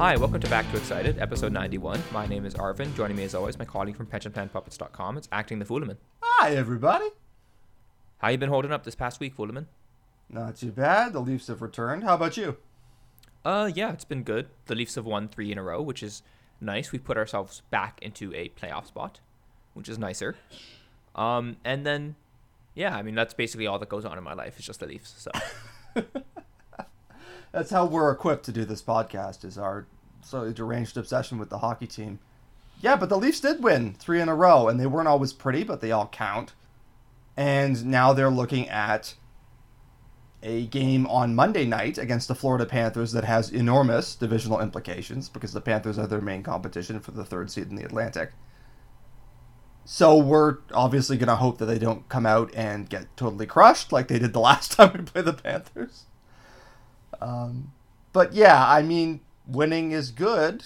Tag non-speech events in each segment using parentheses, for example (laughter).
Hi, welcome to Back to Excited, episode 91. My name is Arvin. Joining me as always, my colleague from pensionplanpuppets.com. It's acting the Fulemin. Hi, everybody. How you been holding up this past week, Fulemin? Not too bad. The Leafs have returned. How about you? Uh, yeah, it's been good. The Leafs have won three in a row, which is nice. We put ourselves back into a playoff spot, which is nicer. Um, and then, yeah, I mean that's basically all that goes on in my life. It's just the Leafs. So (laughs) That's how we're equipped to do this podcast. Is our slightly deranged obsession with the hockey team. Yeah, but the Leafs did win three in a row, and they weren't always pretty, but they all count. And now they're looking at a game on Monday night against the Florida Panthers that has enormous divisional implications because the Panthers are their main competition for the third seed in the Atlantic. So we're obviously going to hope that they don't come out and get totally crushed like they did the (laughs) last time we played the Panthers. Um, but yeah, I mean, winning is good.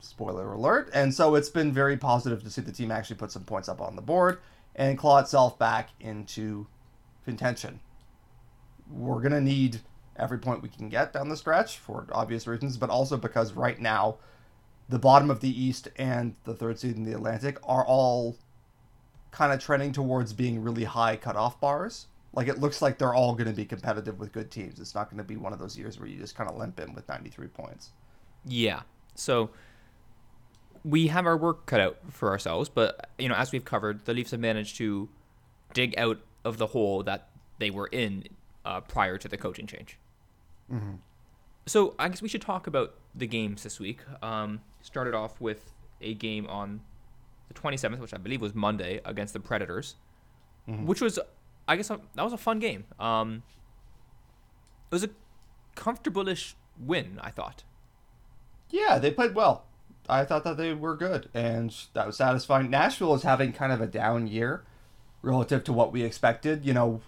Spoiler alert. And so it's been very positive to see the team actually put some points up on the board and claw itself back into contention. We're going to need every point we can get down the stretch for obvious reasons, but also because right now, the bottom of the East and the third seed in the Atlantic are all kind of trending towards being really high cutoff bars. Like it looks like they're all going to be competitive with good teams. It's not going to be one of those years where you just kind of limp in with 93 points. yeah, so we have our work cut out for ourselves. But you know, as we've covered, the Leafs have managed to dig out of the hole that they were in uh, prior to the coaching change. So I guess we should talk about the games this week. Um, started off with a game on the 27th, which I believe was Monday, against the Predators, which was, I guess, a, that was a fun game. Um, it was a comfortable-ish win, I thought. Yeah, they played well. I thought that they were good, and that was satisfying. Nashville is having kind of a down year relative to what we expected. You know,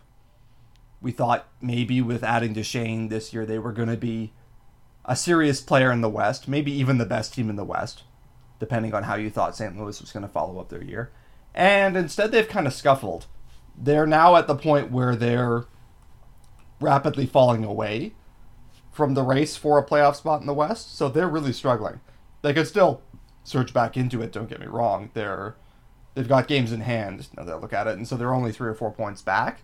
we thought maybe with adding Duchene this year, they were going to be a serious player in the West, maybe even the best team in the West, depending on how you thought St. Louis was going to follow up their year. And instead, they've kind of scuffled. They're now at the point where they're rapidly falling away from the race for a playoff spot in the West, so they're really struggling. They could still surge back into it. Don't get me wrong; they're they've got games in hand. Now I look at it, and so they're only three or four points back.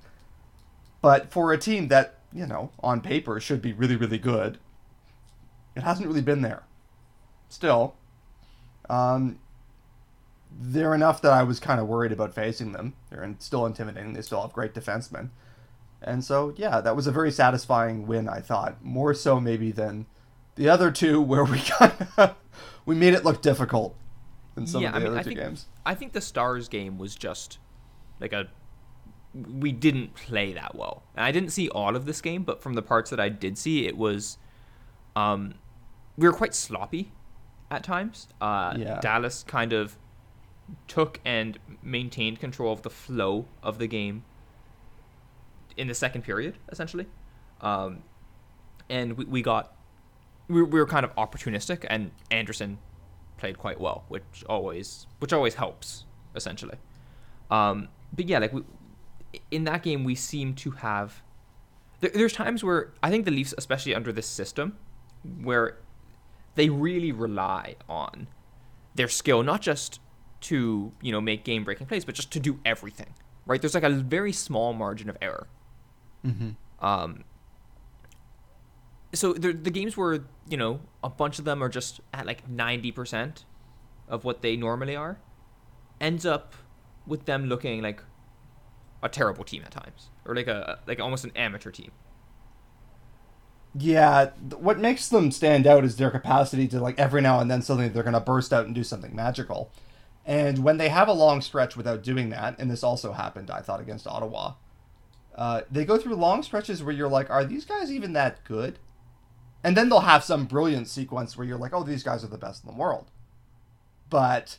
But for a team that you know on paper should be really really good, it hasn't really been there. Still, um, they're enough that I was kind of worried about facing them. They're in, still intimidating. They still have great defensemen. And so, yeah, that was a very satisfying win, I thought. More so maybe than the other two (laughs) where we kind of we made it look difficult in some yeah, of the I mean, other I two think, games. I think the Stars game was just like a. We didn't play that well, and I didn't see all of this game, but from the parts that I did see, it was, um, we were quite sloppy, at times. Uh, Yeah. Dallas kind of took and maintained control of the flow of the game in the second period, essentially, um, and we, we got we, we were kind of opportunistic, and Anderson played quite well, which always which always helps essentially. Um, but yeah, like we, in that game, we seem to have. There, there's times where I think the Leafs, especially under this system, where they really rely on their skill, not just to you know make game breaking plays, but just to do everything. Right? There's like a very small margin of error. Mm-hmm. Um, so the the games where you know a bunch of them are just at like ninety percent of what they normally are, ends up with them looking like a terrible team at times, or like a like almost an amateur team. Yeah, what makes them stand out is their capacity to like every now and then suddenly they're going to burst out and do something magical. And when they have a long stretch without doing that, and this also happened, I thought, against Ottawa, uh, they go through long stretches where you're like, are these guys even that good? And then they'll have some brilliant sequence where you're like, oh, these guys are the best in the world. But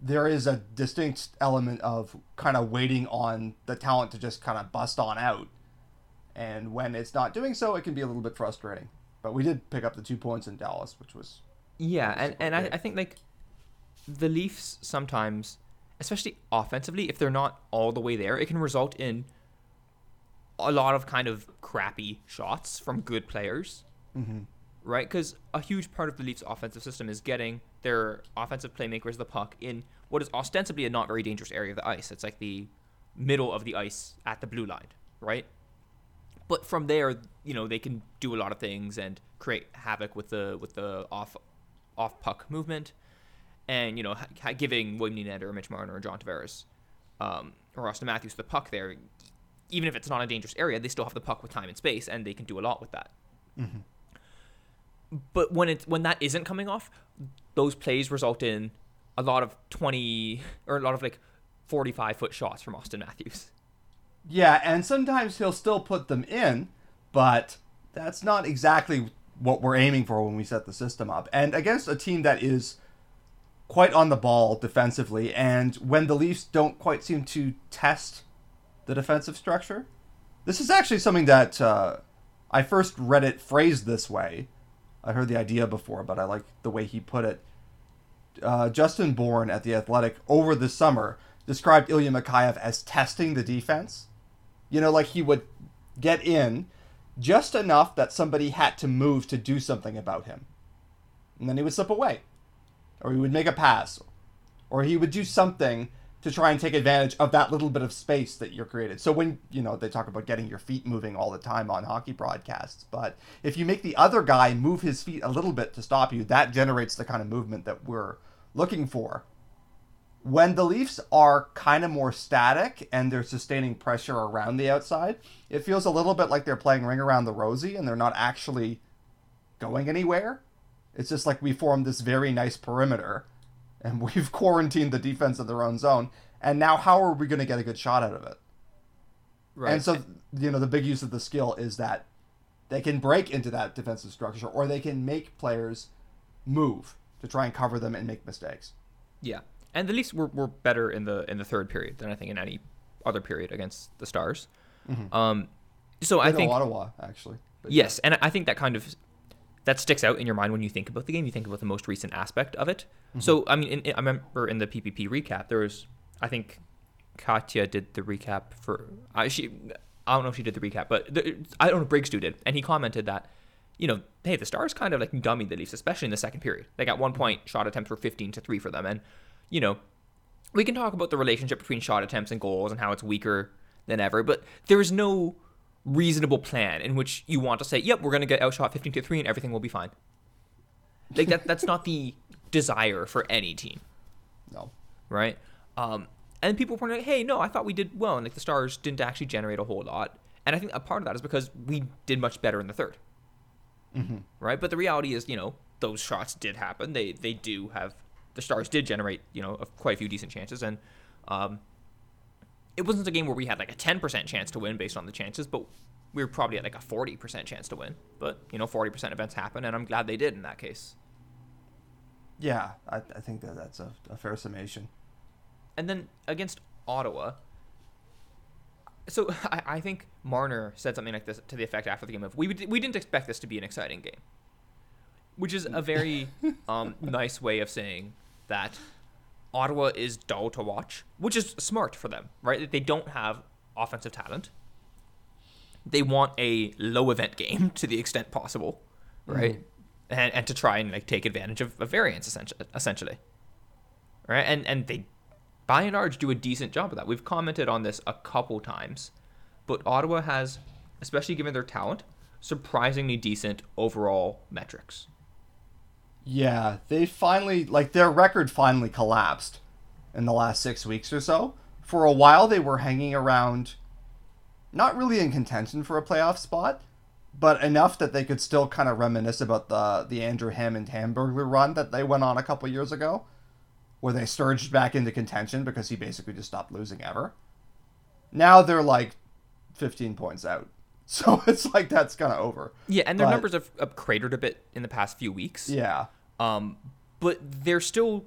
there is a distinct element of kind of waiting on the talent to just kind of bust on out. And when it's not doing so, it can be a little bit frustrating. But we did pick up the two points in Dallas, which was Yeah, and, and I. I think like the Leafs sometimes, especially offensively, if they're not all the way there, it can result in a lot of kind of crappy shots from good players. Mm-hmm. right? Because a huge part of the Leafs' offensive system is getting their offensive playmakers the puck in what is ostensibly a not very dangerous area of the ice. It's like the middle of the ice at the blue line, right? But from there, you know, they can do a lot of things and create havoc with the with the off off puck movement, and you know, ha- giving William Nylander or Mitch Marner or John Tavares um, or Auston Matthews the puck there. Even if it's not a dangerous area, they still have the puck with time and space, and they can do a lot with that. Mm-hmm. But when it when that isn't coming off, those plays result in a lot of twenty or a lot of like forty five foot shots from Auston Matthews. Yeah, and sometimes he'll still put them in, but that's not exactly what we're aiming for when we set the system up. And against a team that is quite on the ball defensively, and when the Leafs don't quite seem to test the defensive structure, this is actually something that uh, I first read it phrased this way. I heard the idea before, but I like the way he put it. Uh, Justin Bourne at The Athletic over the summer described Ilya Mikheyev as testing the defense. You know, like he would get in just enough that somebody had to move to do something about him. And then he would slip away. Or he would make a pass. Or he would do something to try and take advantage of that little bit of space that you're created. So when, you know, they talk about getting your feet moving all the time on hockey broadcasts, but if you make the other guy move his feet a little bit to stop you, that generates the kind of movement that we're looking for. When the Leafs are kind of more static and they're sustaining pressure around the outside, it feels a little bit like they're playing ring around the rosy and they're not actually going anywhere. It's just like we formed this very nice perimeter and we've (laughs) quarantined the defense of their own zone. And now, how are we going to get a good shot out of it? Right. And so, you know, the big use of the skill is that they can break into that defensive structure, or they can make players move to try and cover them and make mistakes. Yeah, and the Leafs were, were better in the in the third period than I think in any other period against the Stars. Mm-hmm. Um, so I think Ottawa actually. yes, yeah. and I think that kind of that sticks out in your mind when you think about the game. You think about the most recent aspect of it. Mm-hmm. So, I mean, in, in, I remember in the PPP recap, there was, I think, Katya did the recap for. I she, I don't know if she did the recap, but the, I don't know Briggs did, and he commented that, you know, hey, the Stars kind of like dummied the Leafs, especially in the second period. Like at one mm-hmm. point, shot attempts were 15 to three for them, and you know, we can talk about the relationship between shot attempts and goals and how it's weaker than ever, but there is no reasonable plan in which you want to say, "Yep, we're going to get outshot 15 to 3 and everything will be fine." Like that that's not the desire for any team. No. Right? Um, and people point out, "Hey, no, I thought we did well." And like the Stars didn't actually generate a whole lot. And I think a part of that is because we did much better in the 3rd mm-hmm. Right? But the reality is, you know, those shots did happen. They they do have the Stars did generate, you know, quite a few decent chances and um, it wasn't a game where we had like a 10% chance to win based on the chances, but we were probably at like a 40% chance to win. But, you know, 40% events happen, and I'm glad they did in that case. Yeah, I, I think that that's a, a fair summation. And then against Ottawa, so (laughs) I, I think Marner said something like this to the effect after the game of we we didn't expect this to be an exciting game, which is a very (laughs) um, nice way of saying that Ottawa is dull to watch, which is smart for them, right? They don't have offensive talent. They want a low event game (laughs) to the extent possible, right? Mm. And, and to try and like take advantage of, a variance essentially, essentially, right? And and they, by and large, do a decent job of that. We've commented on this a couple times, but Ottawa has, especially given their talent, surprisingly decent overall metrics. Yeah, they finally like their record finally collapsed in the last 6 weeks or so. For a while they were hanging around not really in contention for a playoff spot, but enough that they could still kind of reminisce about the the Andrew Hammond Hamburglar run that they went on a couple years ago, where they surged back into contention because he basically just stopped losing ever. Now they're like 15 points out. (laughs) So it's like that's kind of over. Yeah, and their but, numbers have, have, cratered a bit in the past few weeks. Yeah. Um, but they're still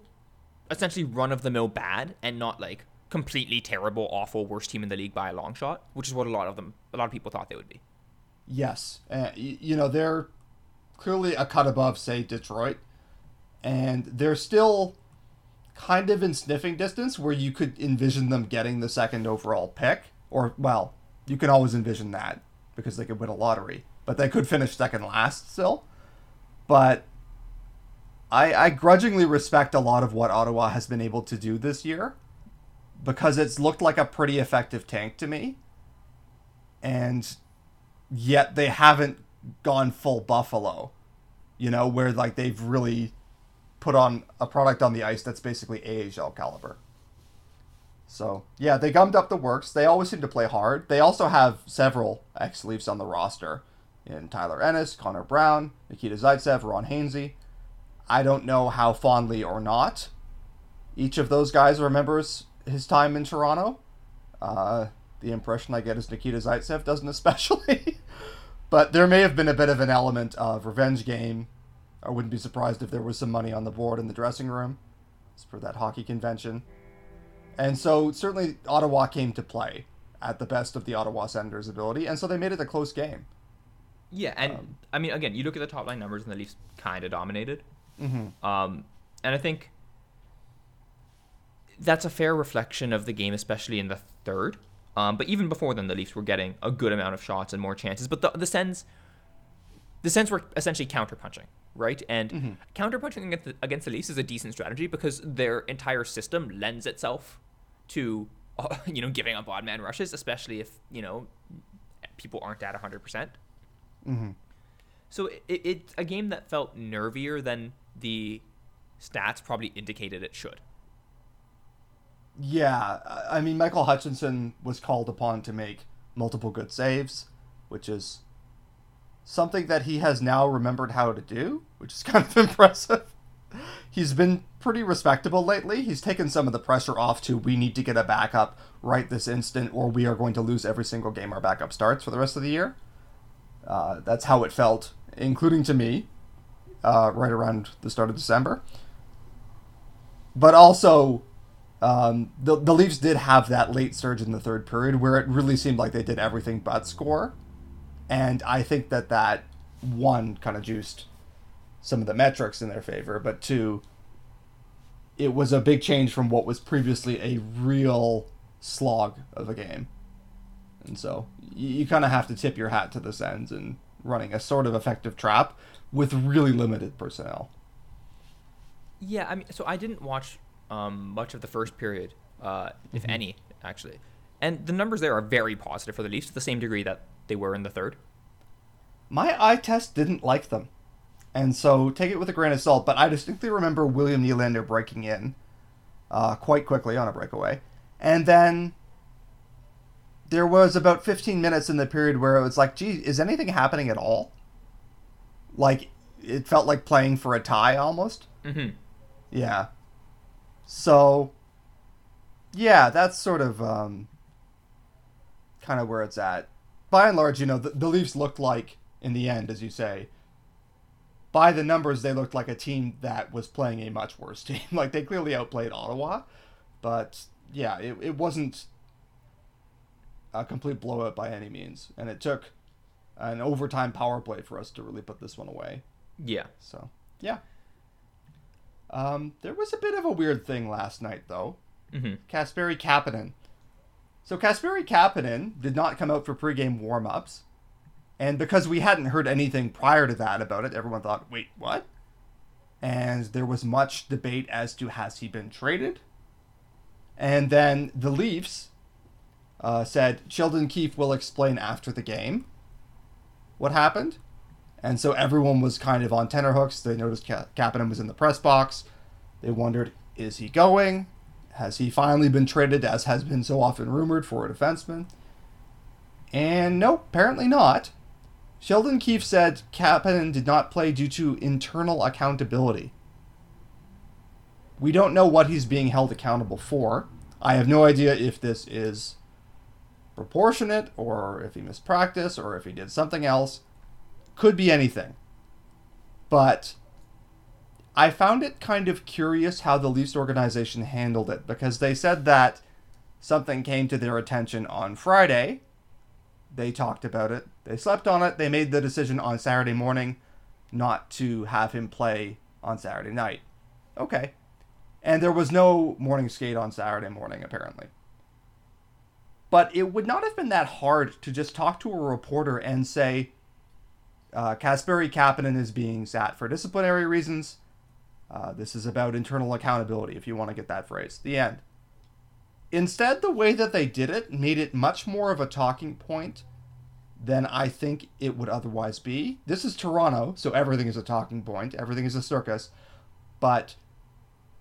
essentially run of the mill bad and not like completely terrible, awful, worst team in the league by a long shot, which is what a lot of them, a lot of people thought they would be. Yes, uh, you, you know they're clearly a cut above, say Detroit, and they're still kind of in sniffing distance where you could envision them getting the second overall pick, or well, you can always envision that because they could win a lottery, but they could finish second last still. but I, I grudgingly respect a lot of what Ottawa has been able to do this year because it's looked like a pretty effective tank to me. And yet they haven't gone full Buffalo, you know, where like they've really put on a product on the ice that's basically AHL caliber. So, yeah, they gummed up the works. They always seem to play hard. They also have several ex Leafs on the roster in Tyler Ennis, Connor Brown, Nikita Zaitsev, Ron Hainsey. I don't know how fondly or not each of those guys remembers his time in Toronto. Uh, the impression I get is Nikita Zaitsev doesn't especially. (laughs) but there may have been a bit of an element of revenge game. I wouldn't be surprised if there was some money on the board in the dressing room per that hockey convention. And so certainly Ottawa came to play at the best of the Ottawa Senators' ability, and so they made it a close game. Yeah, and um, I mean, again, you look at the top line numbers, and the Leafs kind of dominated. Mm-hmm. Um, and I think that's a fair reflection of the game, especially in the third. Um, but even before then, the Leafs were getting a good amount of shots and more chances. But the the Sens, the Sens were essentially counterpunching, right? And mm-hmm. counterpunching against the, against the Leafs is a decent strategy because their entire system lends itself to, uh, (laughs) you know, giving up odd man rushes, especially if you know people aren't at hundred percent. Mm-hmm. So it, it's a game that felt nervier than the stats probably indicated it should. Yeah, I mean, Michael Hutchinson was called upon to make multiple good saves, which is something that he has now remembered how to do, which is (laughs) kind of impressive. He's been pretty respectable lately. He's taken some of the pressure off to we need to get a backup right this instant, or we are going to lose every single game our backup starts for the rest of the year. Uh, that's how it felt, including to me, uh, right around the start of December. But also, um, the the Leafs did have that late surge in the third period where it really seemed like they did everything but score, and I think that that one kind of juiced some of the metrics in their favor, but two, it was a big change from what was previously a real slog of a game, and so you, you kind of have to tip your hat to the Sens and running a sort of effective trap with really limited personnel. Yeah, I mean, so I didn't watch um, much of the first period, uh, if mm-hmm. any, actually. And the numbers there are very positive for the Leafs to the same degree that they were in the third. My eye test didn't like them. And so take it with a grain of salt, but I distinctly remember William Nylander breaking in uh, quite quickly on a breakaway. And then there was about 15 minutes in the period where it was like, gee, is anything happening at all? Like, it felt like playing for a tie almost. Mm-hmm. Yeah. So, yeah, that's sort of um, kind of where it's at. By and large, you know, the, the Leafs looked like, in the end, as you say, by the numbers, they looked like a team that was playing a much worse (laughs) team. like, they clearly outplayed Ottawa, but yeah, it, it wasn't a complete blowout by any means. And it took an overtime power play for us to really put this one away. Yeah. So, yeah. Um, there was a bit of a weird thing last night, though. Mm-hmm. Kapanen. So Kasperi Kapanen did not come out for pregame warm-ups, and because we hadn't heard anything prior to that about it, everyone thought, "Wait, what?" And there was much debate as to has he been traded. And then the Leafs uh, said Sheldon Keefe will explain after the game what happened. And so everyone was kind of on tenterhooks. They noticed Ka- Kapanen was in the press box. They wondered, is he going? Has he finally been traded, as has been so often rumored, for a defenseman? And no, apparently not. Sheldon Keefe said Kapanen did not play due to internal accountability. We don't know what he's being held accountable for. I have no idea if this is proportionate, or if he missed practice, or if he did something else. Could be anything. But I found it kind of curious how the Leafs organization handled it because they said that something came to their attention on Friday. They talked about it. They slept on it. They made the decision on Saturday morning not to have him play on Saturday night. Okay. And there was no morning skate on Saturday morning, apparently. But it would not have been that hard to just talk to a reporter and say, Uh, Kasperi Kapanen is being sat for disciplinary reasons. Uh, this is about internal accountability, if you want to get that phrase. The end. Instead, the way that they did it made it much more of a talking point than I think it would otherwise be. This is Toronto, so everything is a talking point, everything is a circus. But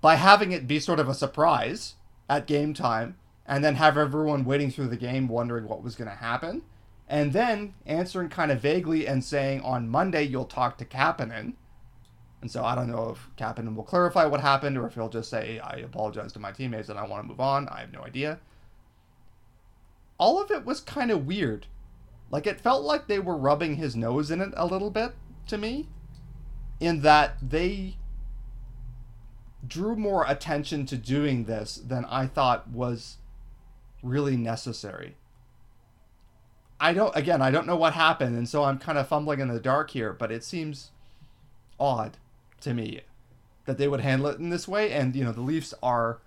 by having it be sort of a surprise at game time, and then have everyone waiting through the game wondering what was going to happen, and then answering kind of vaguely and saying on Monday you'll talk to Kapanen. And so I don't know if Kapanen will clarify what happened or if he'll just say, I apologize to my teammates and I want to move on. I have no idea. All of it was kind of weird. Like, it felt like they were rubbing his nose in it a little bit to me, in that they drew more attention to doing this than I thought was really necessary. I don't again, I don't know what happened and so I'm kind of fumbling in the dark here, but it seems odd to me that they would handle it in this way and you know, the Leafs are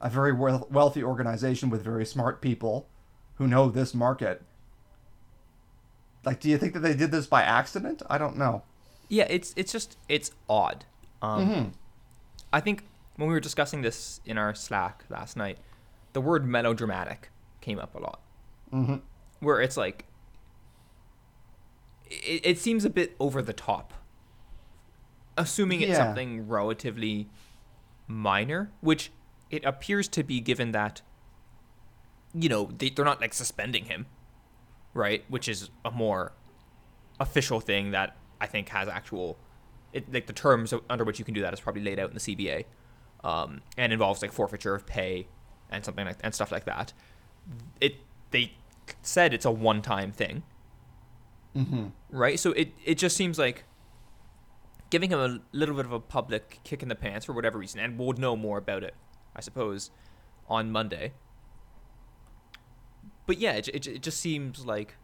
a very wealthy organization with very smart people who know this market. Like do you think that they did this by accident? I don't know. Yeah, it's it's just it's odd. Um, mm-hmm. I think when we were discussing this in our Slack last night, the word melodramatic came up a lot. Mm-hmm. Where it's like, it, it seems a bit over the top. Assuming it's yeah. something relatively minor, which it appears to be given that, you know, they, they're not like suspending him, right? Which is a more official thing that I think has actual, it, like the terms under which you can do that is probably laid out in the CBA, um, and involves like forfeiture of pay and something like and stuff like that. It they said it's a one time thing, mm-hmm. right? So it it just seems like giving him a little bit of a public kick in the pants for whatever reason, and we'll know more about it, I suppose, on Monday. But yeah, it, it, it just seems like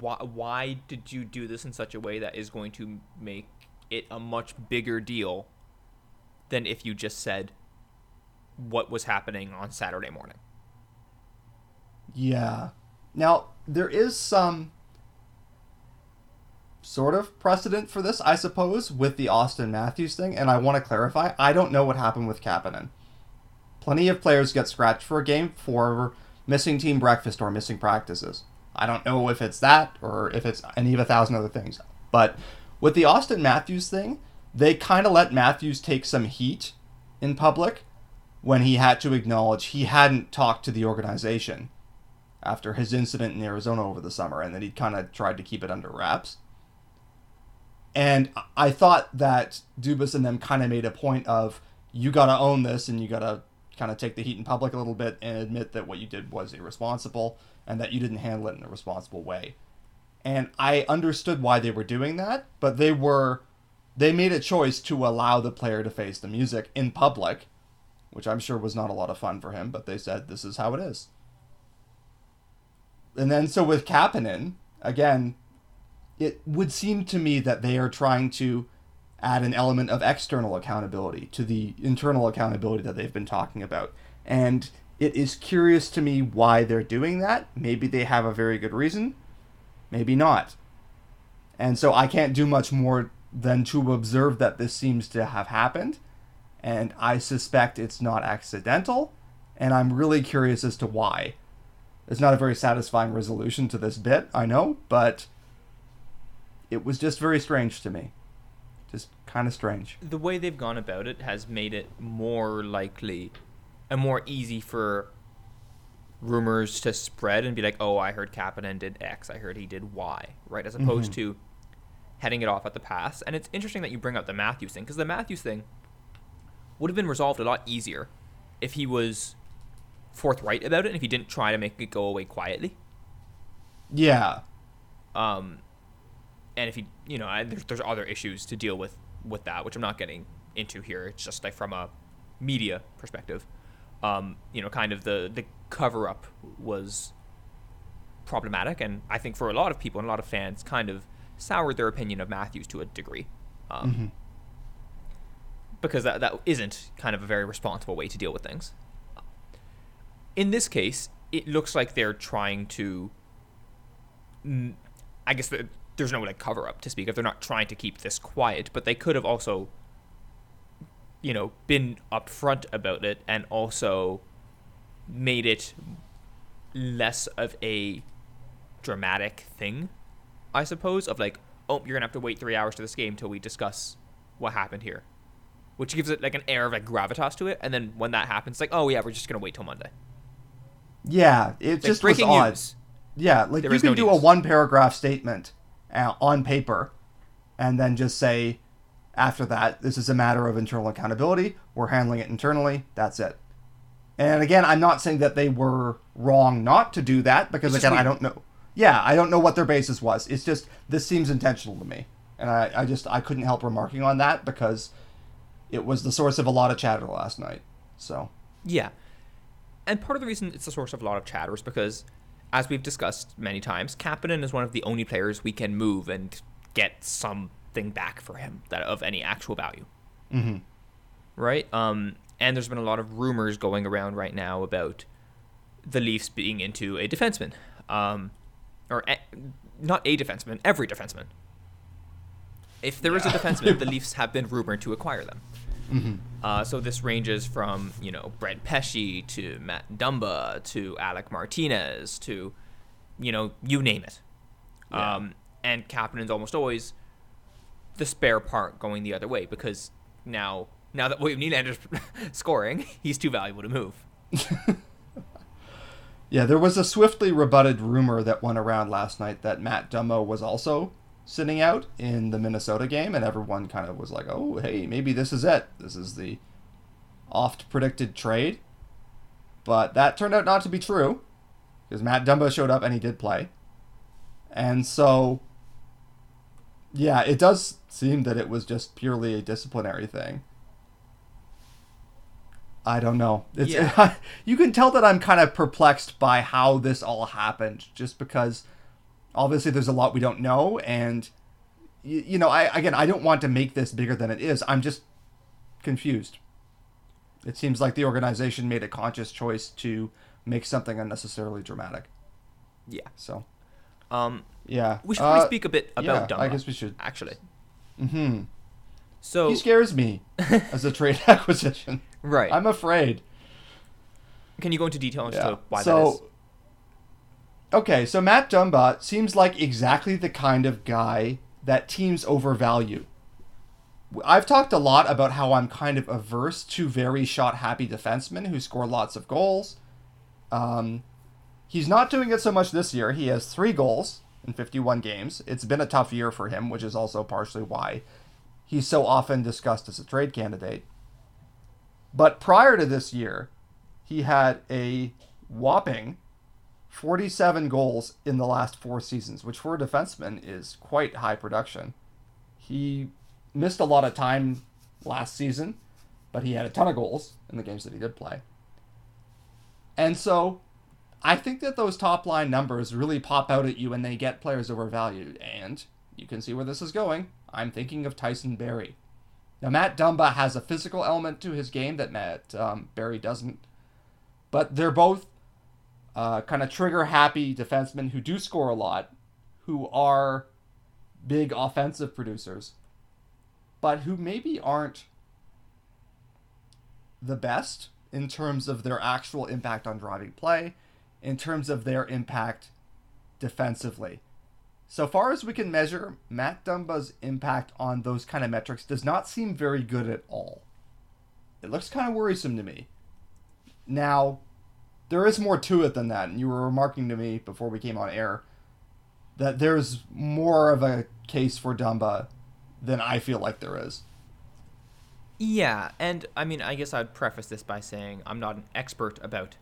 why why did you do this in such a way that is going to make it a much bigger deal than if you just said what was happening on Saturday morning. Yeah. Now, there is some sort of precedent for this, I suppose, with the Auston Matthews thing, and I want to clarify I don't know what happened with Kapanen. Plenty of players get scratched for a game for missing team breakfast or missing practices. I don't know if it's that or if it's any of a thousand other things. But with the Auston Matthews thing, they kind of let Matthews take some heat in public when he had to acknowledge he hadn't talked to the organization after his incident in Arizona over the summer and that he'd kind of tried to keep it under wraps. And I thought that Dubas and them kind of made a point of you got to own this and you got to kind of take the heat in public a little bit and admit that what you did was irresponsible and that you didn't handle it in a responsible way. And I understood why they were doing that, but they were they made a choice to allow the player to face the music in public which I'm sure was not a lot of fun for him, but they said this is how it is. And then so with Kapanen, again, it would seem to me that they are trying to add an element of external accountability to the internal accountability that they've been talking about. And it is curious to me why they're doing that. Maybe they have a very good reason, maybe not. And so I can't do much more than to observe that this seems to have happened and I suspect it's not accidental, and I'm really curious as to why. It's not a very satisfying resolution to this bit, I know, but it was just very strange to me. Just kind of strange. The way they've gone about it has made it more likely and more easy for rumors to spread and be like, oh, I heard Kapanen did X, I heard he did Y, right? As opposed mm-hmm. to heading it off at the pass. And it's interesting that you bring up the Matthews thing, because the Matthews thing would have been resolved a lot easier if he was forthright about it and if he didn't try to make it go away quietly. Yeah. Um, and if he, you know, I, there's, there's other issues to deal with with that, which I'm not getting into here. It's just like from a media perspective. Um, you know, kind of the the cover up was problematic, and I think for a lot of people and a lot of fans, kind of soured their opinion of Matthews to a degree. Um, mm-hmm because that, that isn't kind of a very responsible way to deal with things. In this case, it looks like they're trying to I guess the, there's no like cover up to speak of. They're not trying to keep this quiet, but they could have also, you know, been upfront about it and also made it less of a dramatic thing, I suppose. Of like, oh, you're gonna have to wait three hours to this game till we discuss what happened here, which gives it like an air of like gravitas to it. And then when that happens, like, oh yeah, we're just gonna wait till Monday. Yeah, it Like, just was breaking odd. news. Yeah, like There you can no do a one paragraph statement Uh, on paper and then just say after that, this is a matter of internal accountability. We're handling it internally. That's it. And again, I'm not saying that they were wrong not to do that because It's again, I don't know. Yeah, I don't know what their basis was. It's just this seems intentional to me, and I, I just I couldn't help remarking on that because it was the source of a lot of chatter last night. So Yeah. And part of the reason it's the source of a lot of chatter is because, as we've discussed many times, Kapanen is one of the only players we can move and get something back for him that of any actual value. mm-hmm. Right? Um, and there's been a lot of rumors going around right now about the Leafs being into a defenseman. Um, or a, not a defenseman, every defenseman. If there is a Yeah. defenseman, the (laughs) Leafs have been rumored to acquire them. Mm-hmm. Uh, so this ranges from you know Brett Pesce to Matt Dumba to Alec Martinez to you know you name it. Yeah. Um, and Kapanen's almost always the spare part going the other way because now now that William Nylander's (laughs) scoring, he's too valuable to move. (laughs) Yeah, there was a swiftly rebutted rumor that went around last night that Matt Dumba was also sitting out in the Minnesota game, and everyone kind of was like, "Oh, hey, maybe this is it. This is the oft predicted trade." But that turned out not to be true because Matt Dumba showed up and he did play, and so yeah, it does seem that it was just purely a disciplinary thing. I don't know. It's Yeah. (laughs) you can tell that I'm kind of perplexed by how this all happened, just because obviously there's a lot we don't know, and you, you know, I again I don't want to make this bigger than it is. I'm just confused. It seems like the organization made a conscious choice to make something unnecessarily dramatic. Yeah. So Um, yeah, we should probably Uh, speak a bit about yeah, Dumba. I guess we should. actually. mm-hmm So He scares me (laughs) as a trade (laughs) acquisition. right, I'm afraid. can you go into detail as Yeah. to why so, that is? Okay, so Matt Dumba seems like exactly the kind of guy that teams overvalue. I've talked a lot about how I'm kind of averse to very shot happy defensemen who score lots of goals. Um, he's not doing it so much this year. He has three goals in 51 games. It's been a tough year for him, which is also partially why he's so often discussed as a trade candidate. But prior to this year, he had a whopping 47 goals in the last four seasons, which for a defenseman is quite high production. He missed a lot of time last season, but he had a ton of goals in the games that he did play. And so I think that those top line numbers really pop out at you when they get players overvalued. And you can see where this is going. I'm thinking of Tyson Barrie. Now, Matt Dumba has a physical element to his game that Matt um, Barrie doesn't. But they're both uh, kind of trigger happy defensemen who do score a lot, who are big offensive producers, but who maybe aren't the best in terms of their actual impact on driving play, in terms of their impact defensively. So far as we can measure, Matt Dumba's impact on those kind of metrics does not seem very good at all. It looks kind of worrisome to me. Now, there is more to it than that, and you were remarking to me before we came on air that there's more of a case for Dumba than I feel like there is. Yeah, and I mean, I guess I'd preface this by saying I'm not an expert about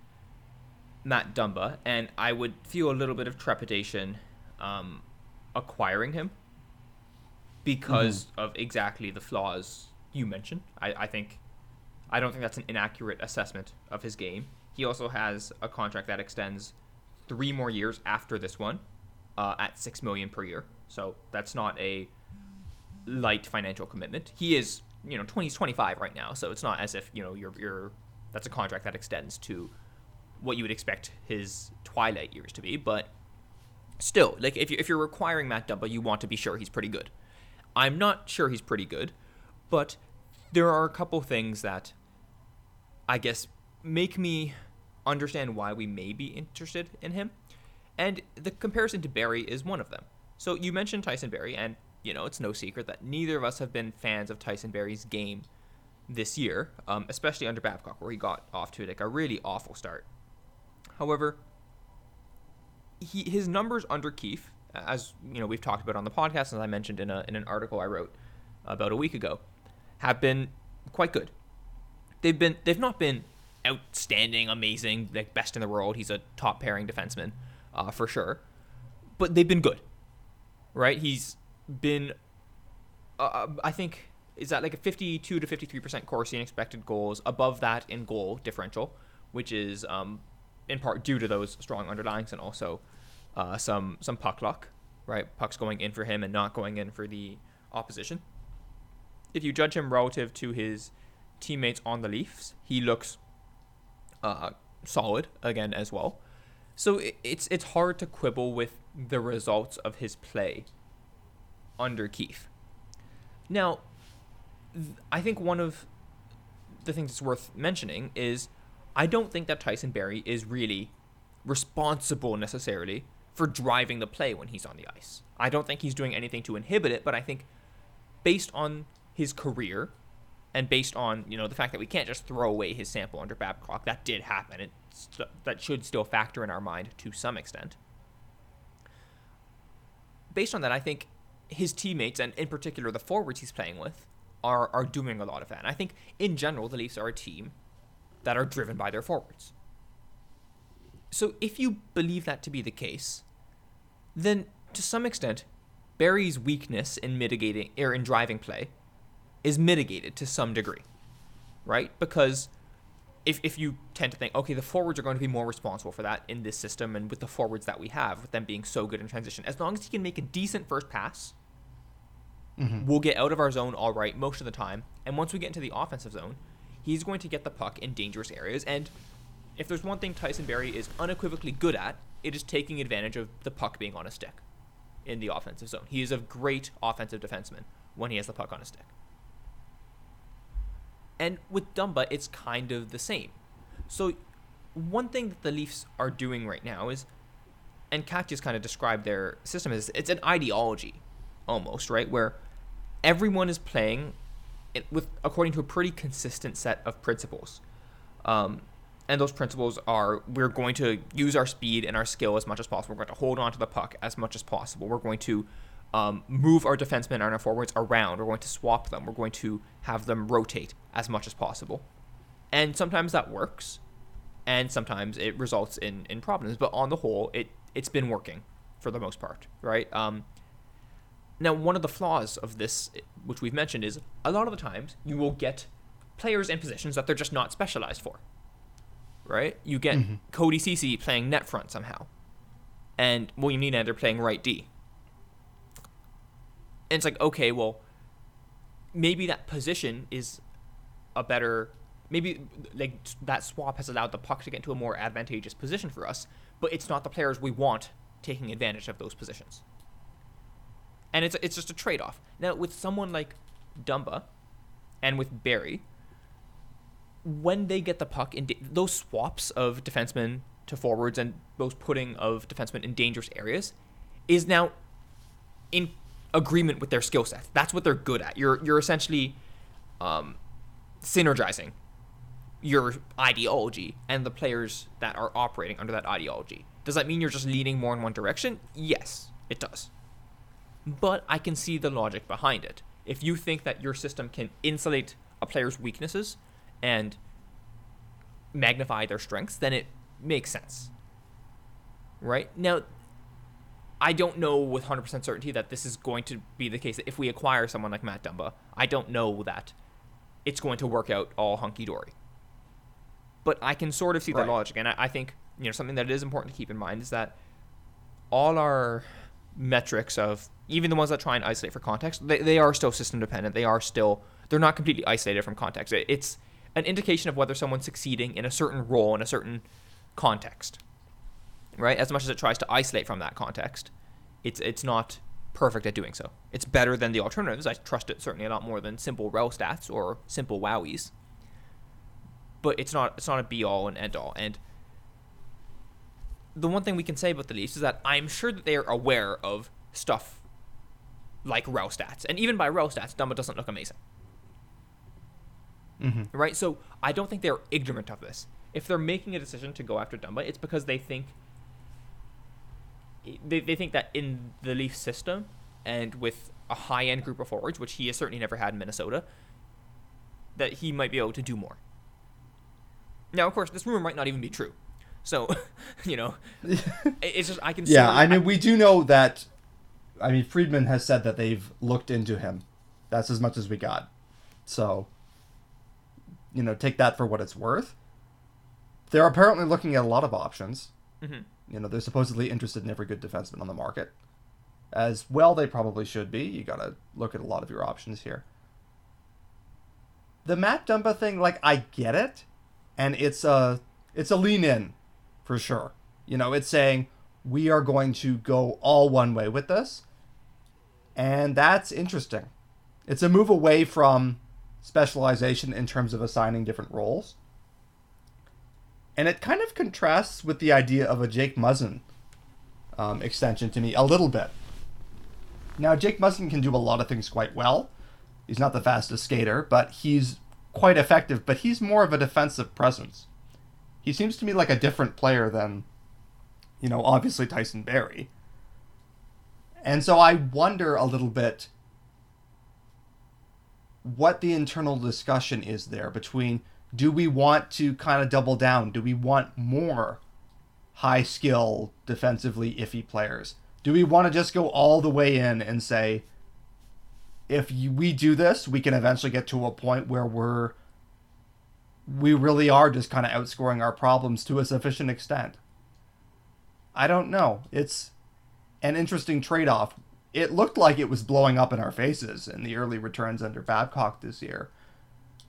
Matt Dumba, and I would feel a little bit of trepidation um, acquiring him because of exactly the flaws you mentioned. I, I think I don't think that's an inaccurate assessment of his game. He also has a contract that extends three more years after this one, uh, at six million per year. So that's not a light financial commitment. He is, you know, 20, he's 25 right now, so it's not as if, you know, you're, you're that's a contract that extends to what you would expect his twilight years to be, but still, like if you if you're requiring Matt Dumba, you want to be sure he's pretty good. I'm not sure he's pretty good, but there are a couple things that I guess make me understand why we may be interested in him. And the comparison to Barrie is one of them. So you mentioned Tyson Barrie, and you know it's no secret that neither of us have been fans of Tyson Barrie's game this year, um, especially under Babcock, where he got off to like a really awful start. However, he his numbers under Keefe, as you know we've talked about on the podcast, as I mentioned in a in an article I wrote about a week ago, have been quite good. They've been they've not been outstanding, amazing, like best in the world. He's a top pairing defenseman, uh, for sure, but they've been good, right? He's been, uh, I think, is that like a 52 to 53 percent Corsi and expected goals, above that in goal differential, which is um, in part due to those strong underlines and also uh, some some puck luck, right? Pucks going in for him and not going in for the opposition. If you judge him relative to his teammates on the Leafs, he looks uh, solid again as well. So it, it's it's hard to quibble with the results of his play under Keefe. Now, th- I think one of the things that's worth mentioning is I don't think that Tyson Barrie is really responsible necessarily for driving the play when he's on the ice. I don't think he's doing anything to inhibit it, but I think based on his career and based on, you know, the fact that we can't just throw away his sample under Babcock, that did happen. It st- that should still factor in our mind to some extent. Based on that, I think his teammates and in particular the forwards he's playing with are are doing a lot of that. And I think in general the Leafs are a team that are driven by their forwards. So if you believe that to be the case, then to some extent, Barrie's weakness in mitigating or in driving play is mitigated to some degree, right? Because if, if you tend to think, okay, the forwards are going to be more responsible for that in this system and with the forwards that we have, with them being so good in transition, as long as he can make a decent first pass, mm-hmm. we'll get out of our zone all right most of the time. And once we get into the offensive zone, he's going to get the puck in dangerous areas. And if there's one thing Tyson Barrie is unequivocally good at, it is taking advantage of the puck being on a stick in the offensive zone. He is a great offensive defenseman when he has the puck on a stick. And with Dumba, it's kind of the same. So, one thing that the Leafs are doing right now is, and Katya's kind of described their system as it's an ideology, almost right, where everyone is playing it with according to a pretty consistent set of principles. Um, and those principles are we're going to use our speed and our skill as much as possible. We're going to hold on to the puck as much as possible. We're going to um, move our defensemen and our forwards around. We're going to swap them. We're going to have them rotate as much as possible. And sometimes that works, and sometimes it results in, in problems. But on the whole, it it's been working for the most part, right? Um, now, one of the flaws of this, which we've mentioned, is a lot of the times you will get players in positions that they're just not specialized for. Right? You get mm-hmm. Cody Ceci playing net front somehow, and William Nylander playing right D. And it's like, okay, well, maybe that position is a better. Maybe like that swap has allowed the puck to get into a more advantageous position for us, but it's not the players we want taking advantage of those positions and it's it's just a trade off. Now with someone like Dumba, and with Barrie when they get the puck in those swaps of defensemen to forwards and those putting of defensemen in dangerous areas, is now in agreement with their skill set. That's what they're good at. You're you're essentially um, synergizing your ideology and the players that are operating under that ideology. Does that mean you're just leaning more in one direction? Yes, it does but I can see the logic behind it. If you think that your system can insulate a player's weaknesses and magnify their strengths, then it makes sense. Right? Now, I don't know with 100% certainty that this is going to be the case. If we acquire someone like Matt Dumba, I don't know that it's going to work out all hunky dory. But I can sort of see right. the logic, and I, I think you know something that is important to keep in mind is that all our metrics of even the ones that try and isolate for context, they, they are still system dependent. They are still they're not completely isolated from context. It, it's an indication of whether someone's succeeding in a certain role in a certain context. Right? As much as it tries to isolate from that context, it's it's not perfect at doing so. It's better than the alternatives. I trust it certainly a lot more than simple rel stats or simple WOWYs. But it's not it's not a be all and end all. And the one thing we can say about the Leafs is that I'm sure that they are aware of stuff like rel stats, and even by rel stats, Dumba doesn't look amazing. Mm-hmm. Right? So I don't think they're ignorant of this. If they're making a decision to go after Dumba, it's because they think they, they think that in the Leaf system and with a high end group of forwards, which he has certainly never had in Minnesota, that he might be able to do more. Now, of course, this rumor might not even be true. So, (laughs) you know, (laughs) it's just I can. See. Yeah, I mean, we do know that. I mean, Friedman has said that they've looked into him. That's as much as we got. So, you know, take that for what it's worth. They're apparently looking at a lot of options. Mm-hmm. You know, they're supposedly interested in every good defenseman on the market. As well, they probably should be. You got to look at a lot of your options here. The Matt Dumba thing, like, I get it, and it's a it's a lean in, for sure. You know, it's saying we are going to go all one way with this, and that's interesting. It's a move away from specialization in terms of assigning different roles and it kind of contrasts with the idea of a Jake Muzzin um, extension to me a little bit. Now, Jake Muzzin can do a lot of things quite well. He's not the fastest skater, but he's quite effective, but he's more of a defensive presence. He seems to me like a different player than, you know, obviously Tyson Barrie. And so I wonder a little bit what the internal discussion is there between do we want to kind of double down? Do we want more high skill, defensively iffy players? Do we want to just go all the way in and say, if we do this, we can eventually get to a point where we're we really are just kind of outscoring our problems to a sufficient extent. I don't know. It's an interesting trade off. It looked like it was blowing up in our faces in the early returns under Babcock this year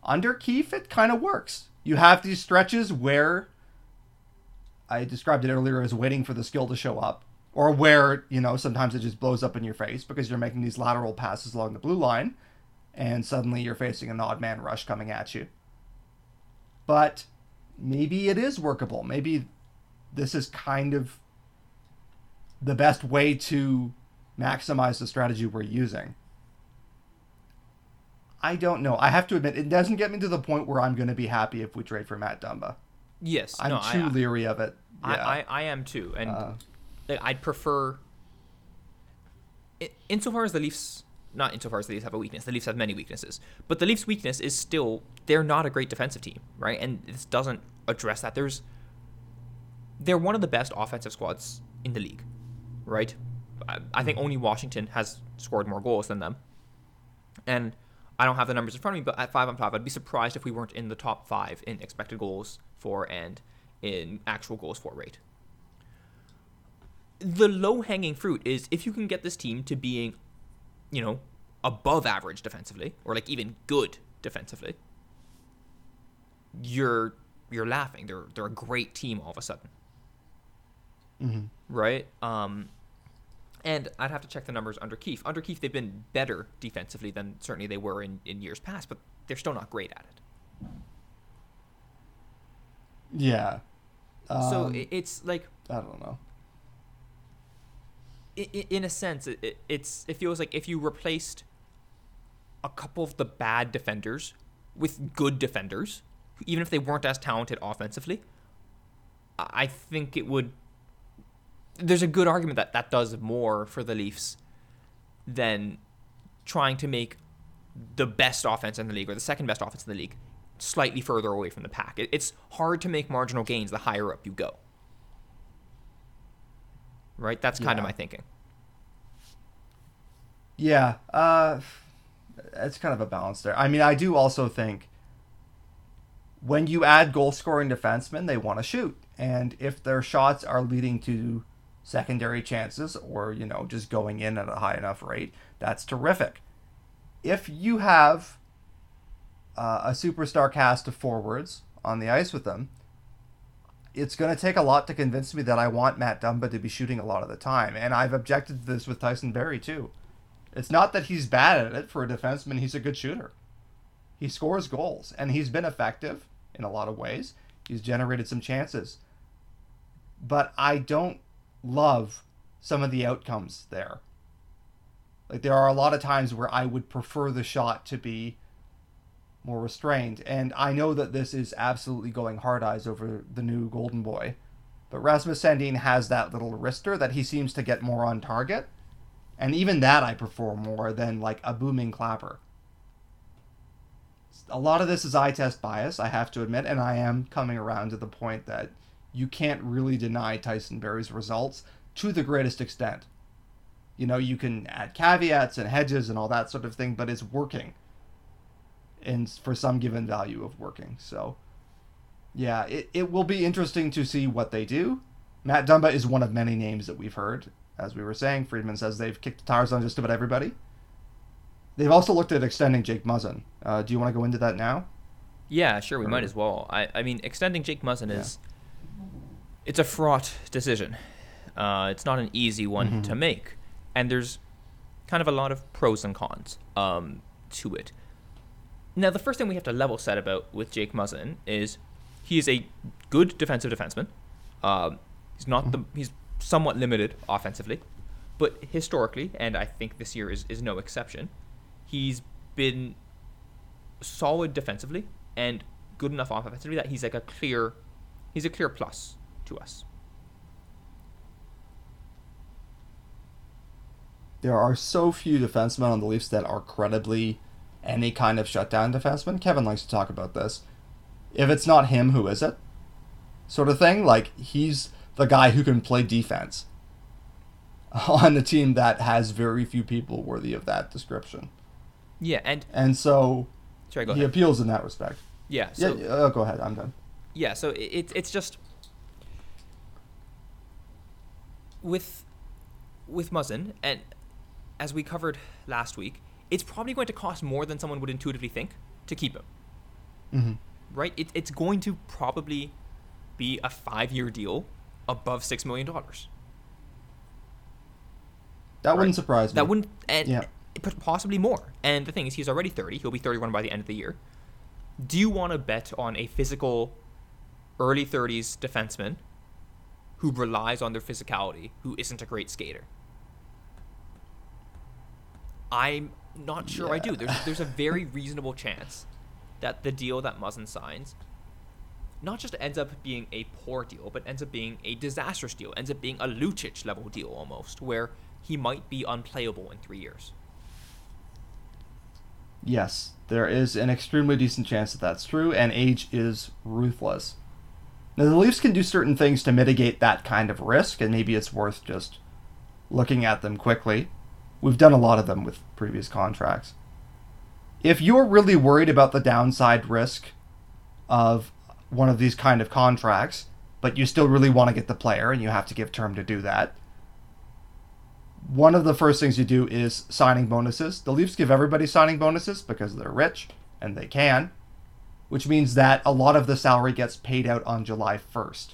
under Keefe, it kind of works. You have these stretches where I described it earlier as waiting for the skill to show up, or where, you know, sometimes it just blows up in your face because you're making these lateral passes along the blue line, and suddenly you're facing an odd man rush coming at you. But maybe it is workable. Maybe this is kind of the best way to maximize the strategy we're using. I don't know. I have to admit, it doesn't get me to the point where I'm going to be happy if we trade for Matt Dumba. Yes, I'm no, too I, leery of it. I, Yeah. I, I am too, and Uh, I'd prefer. Insofar as the Leafs, not insofar as the Leafs have a weakness, the Leafs have many weaknesses, but the Leafs' weakness is still they're not a great defensive team, right? And this doesn't address that. There's they're one of the best offensive squads in the league, right? I, I think only Washington has scored more goals than them, and I don't have the numbers in front of me, but at five on five, I'd be surprised if we weren't in the top five in expected goals for and in actual goals for rate. The low hanging fruit is if you can get this team to being, you know, above average defensively or like even good defensively, you're you're laughing. They're they're a great team all of a sudden, mhm. right? Um, and I'd have to check the numbers under Keefe. Under Keefe, they've been better defensively than certainly they were in, in years past, but they're still not great at it. Yeah. so Um, it, it's like, I don't know. in a sense, it, it, it's it feels like if you replaced a couple of the bad defenders with good defenders, even if they weren't as talented offensively, I think it would. There's a good argument that that does more for the Leafs than trying to make the best offense in the league or the second best offense in the league slightly further away from the pack. It's hard to make marginal gains the higher up you go. Right? That's kind of my thinking. Yeah, uh, it's kind of a balance there. I mean, I do also think when you add goal scoring defensemen, they want to shoot. And if their shots are leading to secondary chances or, you know, just going in at a high enough rate, that's terrific. If you have uh, a superstar cast of forwards on the ice with them, it's going to take a lot to convince me that I want Matt Dumba to be shooting a lot of the time. And I've objected to this with Tyson Barrie, too. It's not that he's bad at it for a defenseman, he's a good shooter. He scores goals, and he's been effective in a lot of ways. He's generated some chances. But I don't love some of the outcomes there. Like, there are a lot of times where I would prefer the shot to be more restrained. And I know that this is absolutely going hard eyes over the new Golden Boy. But Rasmus Sandin has that little wrister that he seems to get more on target. And even that I prefer more than like a booming clapper. A lot of this is eye test bias, I have to admit, and I am coming around to the point that you can't really deny Tyson Barrie's results to the greatest extent. You know, you can add caveats and hedges and all that sort of thing, but it's working and for some given value of working. So, yeah, it, it will be interesting to see what they do. Matt Dumba is one of many names that we've heard. As we were saying, Friedman says they've kicked the tires on just about everybody. They've also looked at extending Jake Muzzin. Uh, do you want to go into that now? Yeah, sure, we or... might as well. I, I mean, extending Jake Muzzin yeah. is it's a fraught decision. Uh, it's not an easy one mm-hmm. to make, and there's kind of a lot of pros and cons um, to it. Now, the first thing we have to level set about with Jake Muzzin is he is a good defensive defenseman. Um, he's not the he's somewhat limited offensively, but historically, and I think this year is, is no exception, he's been solid defensively and good enough offensively that he's like a clear he's a clear plus to us. There are so few defensemen on the Leafs that are credibly any kind of shutdown defenseman. Kevin likes to talk about this. If it's not him, who is it? Sort of thing. Like he's the guy who can play defense (laughs) on a team that has very few people worthy of that description. Yeah, and and so sorry, he ahead. appeals in that respect. Yeah. So, yeah. Oh, go ahead. I'm done. Yeah. So it's it's just with with Muzzin, and as we covered last week, it's probably going to cost more than someone would intuitively think to keep him. Mm-hmm. Right? It, it's going to probably be a five year deal above $6 million. That right? wouldn't surprise me. That wouldn't, and yeah. possibly more. And the thing is, he's already 30. He'll be 31 by the end of the year. Do you want to bet on a physical early 30s defenseman who relies on their physicality, who isn't a great skater? I'm not sure yeah. I do. There's there's a very (laughs) reasonable chance that the deal that Muzzin signs not just ends up being a poor deal, but ends up being a disastrous deal, ends up being a Lucic level deal almost, where he might be unplayable in three years. Yes, there is an extremely decent chance that that's true, and age is ruthless. Now, the Leafs can do certain things to mitigate that kind of risk, and maybe it's worth just looking at them quickly. We've done a lot of them with previous contracts. If you're really worried about the downside risk of one of these kind of contracts, but you still really want to get the player and you have to give term to do that, one of the first things you do is signing bonuses. The Leafs give everybody signing bonuses because they're rich and they can, which means that a lot of the salary gets paid out on July 1st.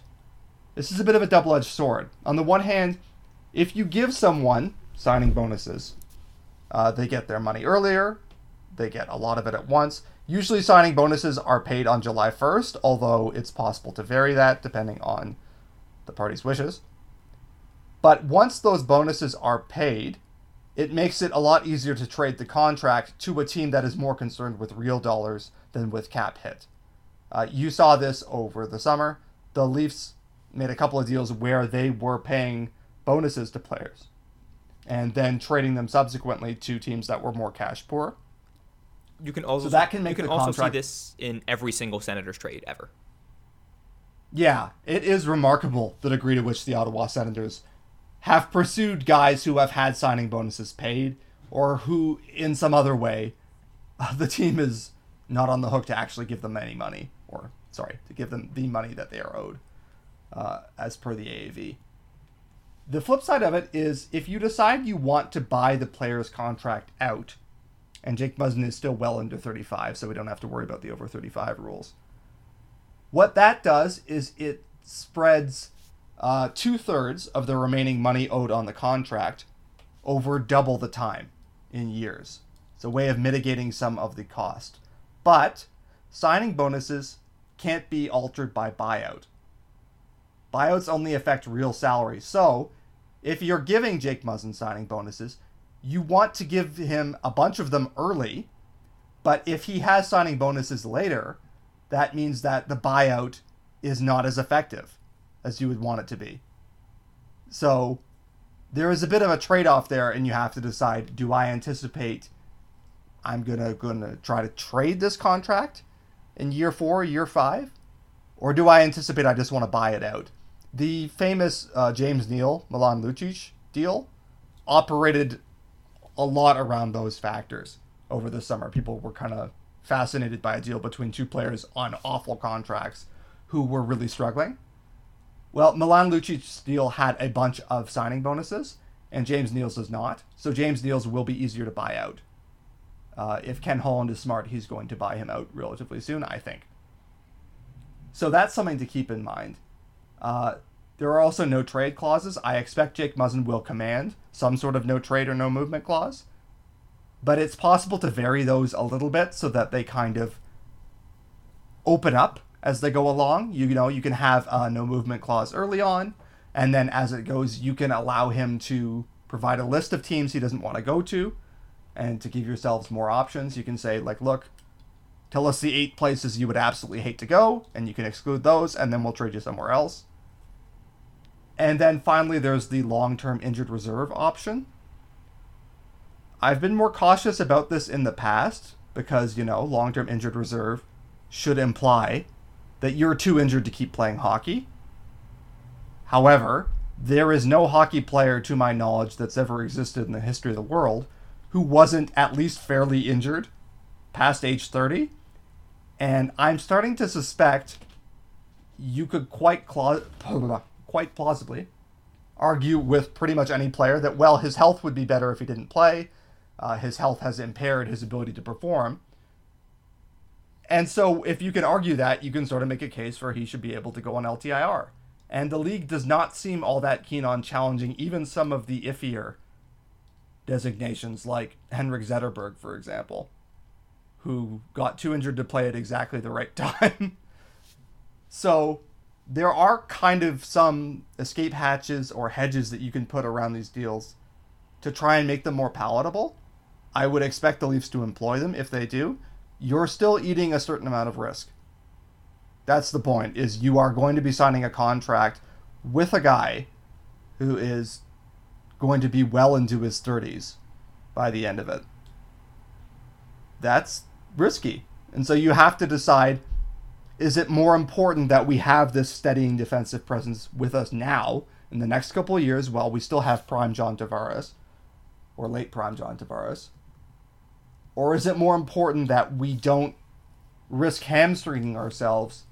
This is a bit of a double edged sword. On the one hand, if you give someone signing bonuses. Uh, they get their money earlier, they get a lot of it at once. Usually, signing bonuses are paid on July 1st, although it's possible to vary that depending on the party's wishes. But once those bonuses are paid, it makes it a lot easier to trade the contract to a team that is more concerned with real dollars than with cap hit. Uh, you saw this over the summer. The Leafs made a couple of deals where they were paying bonuses to players and then trading them subsequently to teams that were more cash poor. You can also so that can make you can also contract... see this in every single Senators trade ever. Yeah, it is remarkable the degree to which the Ottawa Senators have pursued guys who have had signing bonuses paid or who, in some other way, (laughs) the team is not on the hook to actually give them any money, or sorry, to give them the money that they are owed, uh, as per the AAV. The flip side of it is if you decide you want to buy the player's contract out, and Jake Muzzin is still well under 35, so we don't have to worry about the over 35 rules. What that does is it spreads uh, two thirds of the remaining money owed on the contract over double the time in years. It's a way of mitigating some of the cost. But signing bonuses can't be altered by buyout. Buyouts only affect real salary. So, if you're giving Jake Muzzin signing bonuses, you want to give him a bunch of them early. But if he has signing bonuses later, that means that the buyout is not as effective as you would want it to be. So, there is a bit of a trade-off there and you have to decide do I anticipate I'm going to try to trade this contract in year 4, year 5 or do I anticipate I just want to buy it out? The famous uh, James Neal Milan Lucic deal operated a lot around those factors over the summer. People were kind of fascinated by a deal between two players on awful contracts who were really struggling. Well, Milan Lucic's deal had a bunch of signing bonuses, and James Neal's does not. So James Neal's will be easier to buy out. Uh, if Ken Holland is smart, he's going to buy him out relatively soon, I think. So that's something to keep in mind. Uh, there are also no trade clauses. I expect Jake Muzzin will command some sort of no trade or no movement clause, but it's possible to vary those a little bit so that they kind of open up as they go along. You, know, you can have a no movement clause early on, and then as it goes, you can allow him to provide a list of teams he doesn't want to go to, and to give yourselves more options. You can say like, look, tell us the eight places you would absolutely hate to go, and you can exclude those, and then we'll trade you somewhere else. And then finally, there's the long term injured reserve option. I've been more cautious about this in the past because, you know, long term injured reserve should imply that you're too injured to keep playing hockey. However, there is no hockey player, to my knowledge, that's ever existed in the history of the world who wasn't at least fairly injured past age 30. And I'm starting to suspect you could quite cla- quite plausibly argue with pretty much any player that well his health would be better if he didn't play. Uh, his health has impaired his ability to perform. And so, if you can argue that, you can sort of make a case for he should be able to go on LTIR. And the league does not seem all that keen on challenging even some of the iffier designations, like Henrik Zetterberg, for example, who got too injured to play at exactly the right (laughs) time. so, there are kind of some escape hatches or hedges that you can put around these deals to try and make them more palatable. I would expect the Leafs to employ them if they do you're still eating a certain amount of risk. That's the point is you are going to be signing a contract with a guy who is going to be well into his 30s by the end of it. That's risky. And so you have to decide is it more important that we have this steadying defensive presence with us now in the next couple of years while we still have prime John Tavares or late prime John Tavares? Or is it more important that we don't risk hamstringing ourselves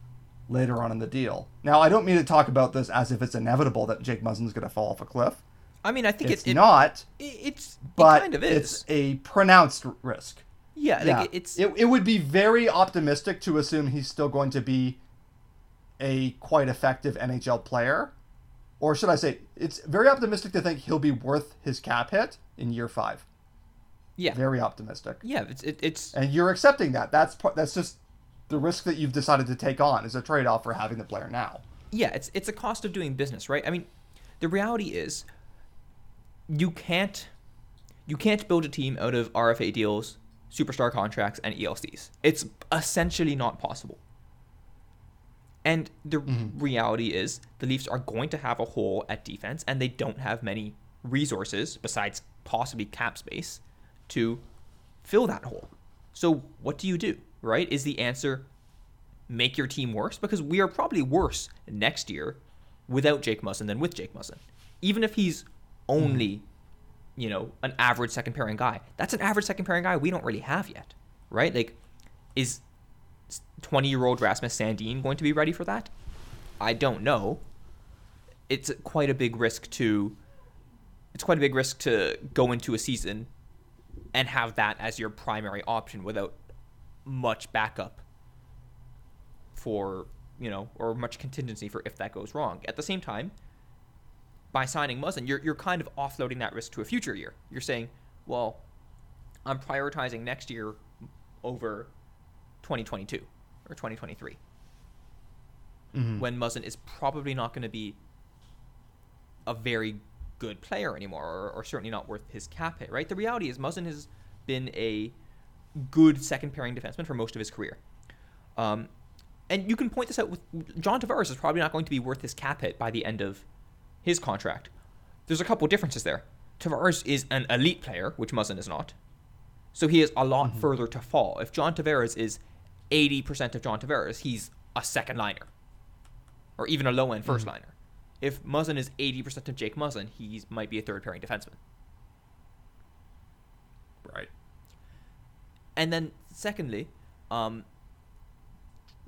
later on in the deal? Now, I don't mean to talk about this as if it's inevitable that Jake Muzzin's going to fall off a cliff. I mean, I think it's it, it, not. It's but it kind of is. It's a pronounced risk. Yeah, yeah. Like it's it, it would be very optimistic to assume he's still going to be a quite effective NHL player. Or should I say, it's very optimistic to think he'll be worth his cap hit in year five. Yeah. Very optimistic. Yeah, it's it, it's and you're accepting that. That's that's just the risk that you've decided to take on is a trade off for having the player now. Yeah, it's it's a cost of doing business, right? I mean, the reality is you can't you can't build a team out of RFA deals, superstar contracts, and ELCs. It's essentially not possible. And the mm-hmm. reality is the Leafs are going to have a hole at defense, and they don't have many resources besides possibly cap space to fill that hole. So, what do you do, right? Is the answer make your team worse? Because we are probably worse next year without Jake Muzzin than with Jake Muzzin. Even if he's only, you know, an average second pairing guy, that's an average second pairing guy we don't really have yet, right? Like, is 20 year old Rasmus Sandin going to be ready for that? I don't know. It's quite a big risk to. It's quite a big risk to go into a season and have that as your primary option without much backup for you know, or much contingency for if that goes wrong. At the same time, by signing Muzzin, you're you're kind of offloading that risk to a future year. You're saying, well, I'm prioritizing next year over 2022 or 2023 Mhm. when Muzzin is probably not going to be a very good player anymore, or, or certainly not worth his cap hit. Right? The reality is Muzzin has been a good second pairing defenseman for most of his career. Um, and you can point this out with John Tavares is probably not going to be worth his cap hit by the end of his contract. There's a couple differences there. Tavares is an elite player, which Muzzin is not. So he is a lot further to fall. If John Tavares is 80% of John Tavares, he's a second liner. Or even a low end 1st liner. If Muzzin is 80% of Jake Muzzin, he might be a third pairing defenseman. Right. And then, secondly, um,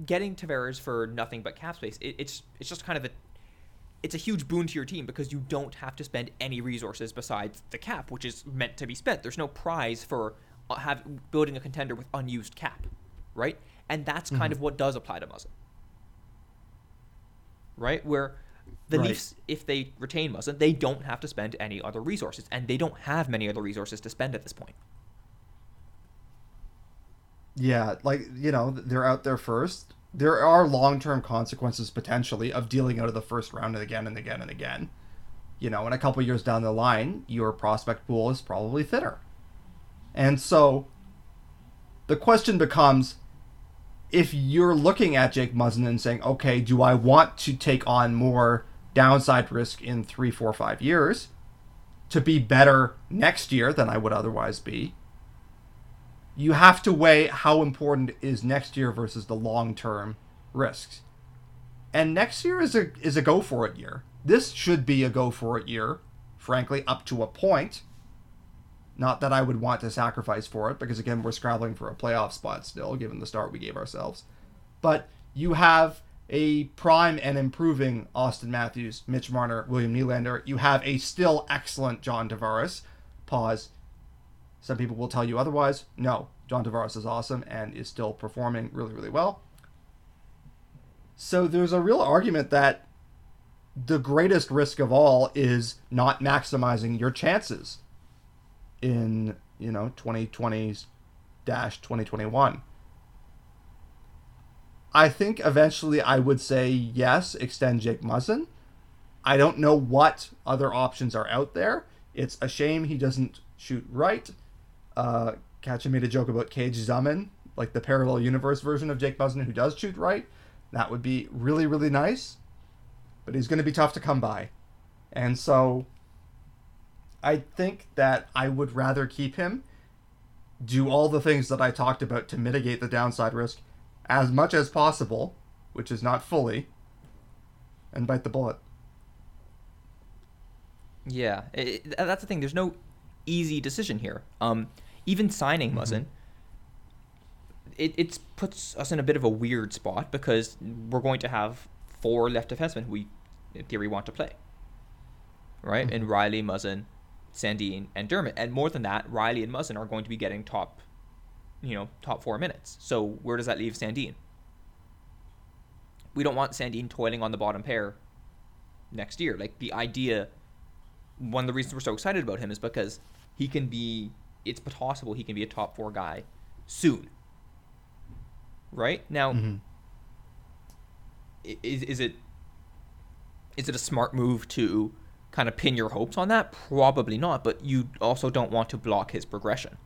getting Tavares for nothing but cap space, it, it's it's just kind of a it's a huge boon to your team because you don't have to spend any resources besides the cap, which is meant to be spent. There's no prize for uh, have building a contender with unused cap, right? And that's kind of what does apply to Muzzin, right? Where the Right. Leafs, if they retain Muzzin, they don't have to spend any other resources, and they don't have many other resources to spend at this point. Yeah, like you know, they're out there first. There are long-term consequences potentially of dealing out of the first round and again and again and again. You know, and a couple years down the line, your prospect pool is probably thinner. And so the question becomes if you're looking at Jake Muzzin and saying, okay, do I want to take on more downside risk in three, four, five years to be better next year than I would otherwise be? you have to weigh how important is next year versus the long term risks. And next year is a is a go for it year. This should be a go for it year, frankly, up to a point. Not that I would want to sacrifice for it, because again, we're scrabbling for a playoff spot still, given the start we gave ourselves. But you have a prime and improving Auston Matthews, Mitch Marner, William Nylander. You have a still excellent John Tavares. Pause. Some people will tell you otherwise. No, John Tavares is awesome and is still performing really, really well. So there's a real argument that the greatest risk of all is not maximizing your chances in, you know, 2020 dash 2021. I think eventually I would say yes, extend Jake Muzzin. I don't know what other options are out there. It's a shame he doesn't shoot right. Uh, Katja made a joke about Cage Zuman, like the parallel universe version of Jake Muzzin who does shoot right. That would be really, really nice. But he's going to be tough to come by. And so I think that I would rather keep him, do all the things that I talked about to mitigate the downside risk as much as possible, which is not fully, and bite the bullet. Yeah, it, that's the thing. There's no easy decision here. Um, even signing Muzzin, it it puts us in a bit of a weird spot because we're going to have four left defensemen who we, in theory, want to play. Right, and Rielly, Muzzin, Sandin, and Dermott, and more than that, Rielly and Muzzin are going to be getting top, you know, top four minutes. So where does that leave Sandin? We don't want Sandin toiling on the bottom pair next year. Like the idea one of the reasons we're so excited about him is because he can be it's possible he can be a top four guy soon right now Mhm. is, is it is it a smart move to kind of pin your hopes on that? Probably not but you also don't want to block his progression.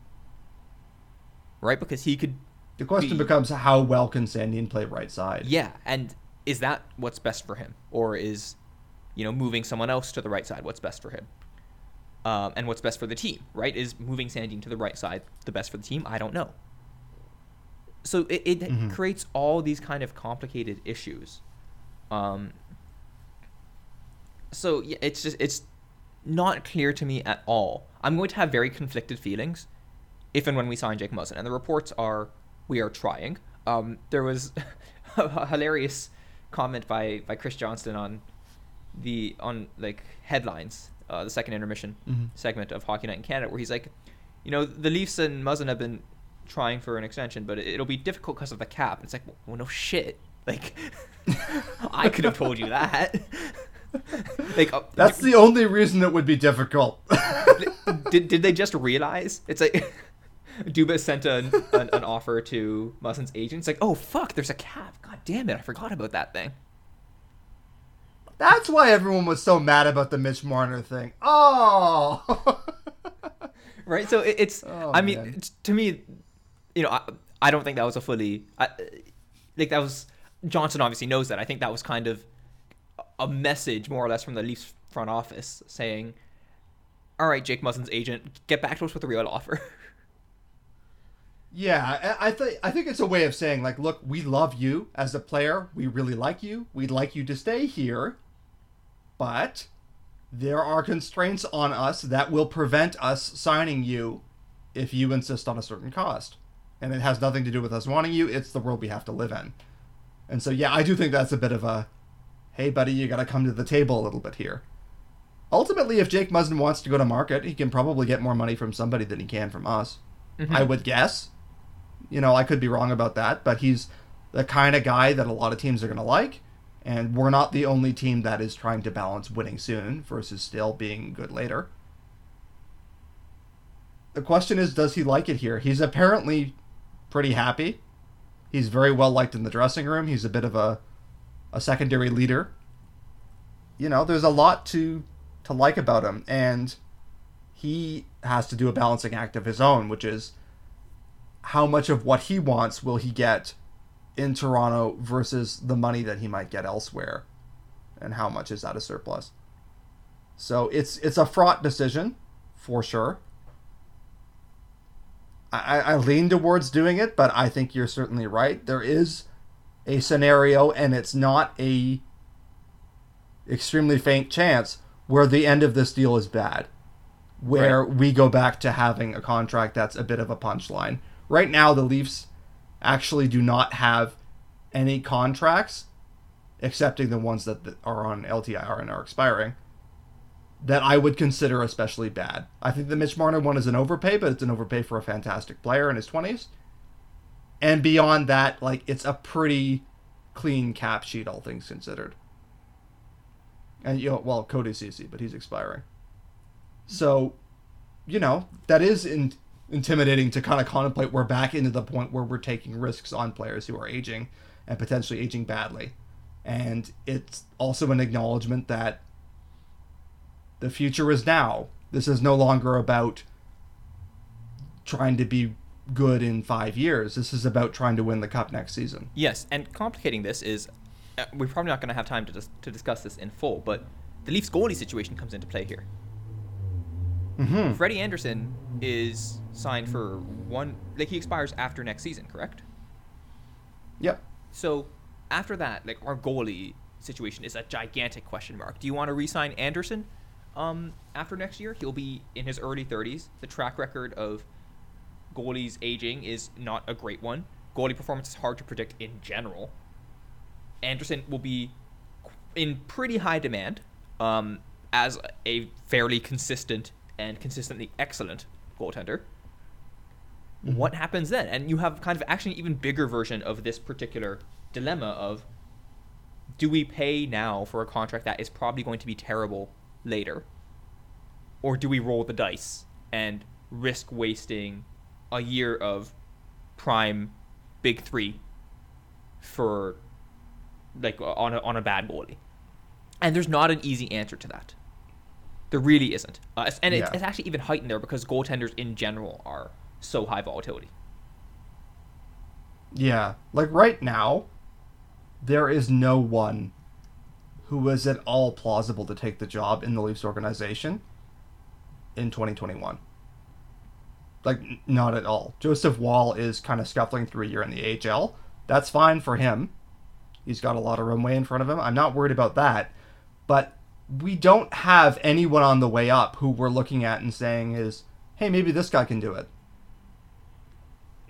Right? Because he could The question be- becomes how well can Sandin play right side? yeah and is that what's best for him? Or is you know moving someone else to the right side what's best for him? Um, and what's best for the team right? Is moving Sandin to the right side the best for the team? I don't know. So it, it Mhm. creates all these kind of complicated issues. Um, so yeah, it's just it's not clear to me at all i'm going to have very conflicted feelings if and when we sign Jake Muzzin. And the reports are we are trying. Um, there was (laughs) a hilarious comment by, by Chris Johnston on the on like headlines, uh, the second intermission Mhm. segment of Hockey Night in Canada, where he's like, you know, the Leafs and Muzzin have been trying for an extension, but it'll be difficult because of the cap. It's like, well, no shit. Like, (laughs) I could have told you that. (laughs) like, uh, That's the only reason it would be difficult. (laughs) did did they just realize it's like (laughs) Dubas sent an, an, an offer to Muzzin's agent? It's like, oh fuck, there's a cap. God damn it, I forgot about that thing. That's why everyone was so mad about the Mitch Marner thing. Oh. right. So it, it's. Oh, I mean, it's- to me, you know, I, I don't think that was a fully. I, like that was Johnston obviously knows that. I think that was kind of a message, more or less, from the Leafs front office saying, "All right, Jake Muzzin's agent, get back to us with a real offer." (laughs) Yeah, I think I think it's a way of saying like, look, we love you as a player. We really like you. We'd like you to stay here, but there are constraints on us that will prevent us signing you if you insist on a certain cost. And it has nothing to do with us wanting you. It's the world we have to live in. And so yeah, I do think that's a bit of a hey buddy, you got to come to the table a little bit here. Ultimately, if Jake Muzzin wants to go to market, he can probably get more money from somebody than he can from us. Mm-hmm. I would guess. You know, I could be wrong about that, but he's the kind of guy that a lot of teams are going to like. And we're not the only team that is trying to balance winning soon versus still being good later. The question is, does he like it here? He's apparently pretty happy. He's very well liked in the dressing room. He's a bit of a, a secondary leader. You know, there's a lot to to like about him, and he has to do a balancing act of his own, which is how much of what he wants will he get in Toronto versus the money that he might get elsewhere, and how much is that a surplus? So it's it's a fraught decision, for sure. I, I lean towards doing it, but I think you're certainly right. There is a scenario, and it's not a extremely faint chance where the end of this deal is bad, where we go back to having a contract that's a bit of a punchline. Right now, the Leafs actually do not have any contracts, excepting the ones that that are on LTIR and are expiring, that I would consider especially bad. I think the Mitch Marner one is an overpay, but it's an overpay for a fantastic player in his 20s. And beyond that, like, it's a pretty clean cap sheet, all things considered. And, you know, well, Cody Cece, but he's expiring. So, you know, that is in, intimidating to kind of contemplate. We're back into the point where we're taking risks on players who are aging and potentially aging badly. And it's also an acknowledgement that the future is now. This is no longer about trying to be good in five years. This is about trying to win the cup next season. Yes, and complicating this is uh, we're probably not going to have time to dis- to discuss this in full, but the Leafs goalie situation comes into play here. Mm-hmm. Freddie Andersen is signed for one like he expires after next season, correct? Yep. So after that, like our goalie situation is a gigantic question mark. Do you want to re-sign Andersen um, after next year? He'll be in his early 30s. The track record of goalies aging is not a great one. Goalie performance is hard to predict in general. Andersen will be in pretty high demand um, as a fairly consistent and consistently excellent goaltender. What happens then? And you have kind of actually an even bigger version of this particular dilemma of do we pay now for a contract that is probably going to be terrible later? Or do we roll the dice and risk wasting a year of prime big three for like on a, on a bad goalie? And there's not an easy answer to that. There really isn't. Uh, and it's, Yeah. it's actually even heightened there because goaltenders in general are so high volatility. Yeah. Like right now, there is no one who is at all plausible to take the job in the Leafs organization in 2021. Like, not at all. Joseph Woll is kind of scuffling through a year in the AHL. That's fine for him. He's got a lot of runway in front of him. I'm not worried about that. But we don't have anyone on the way up who we're looking at and saying is, hey, maybe this guy can do it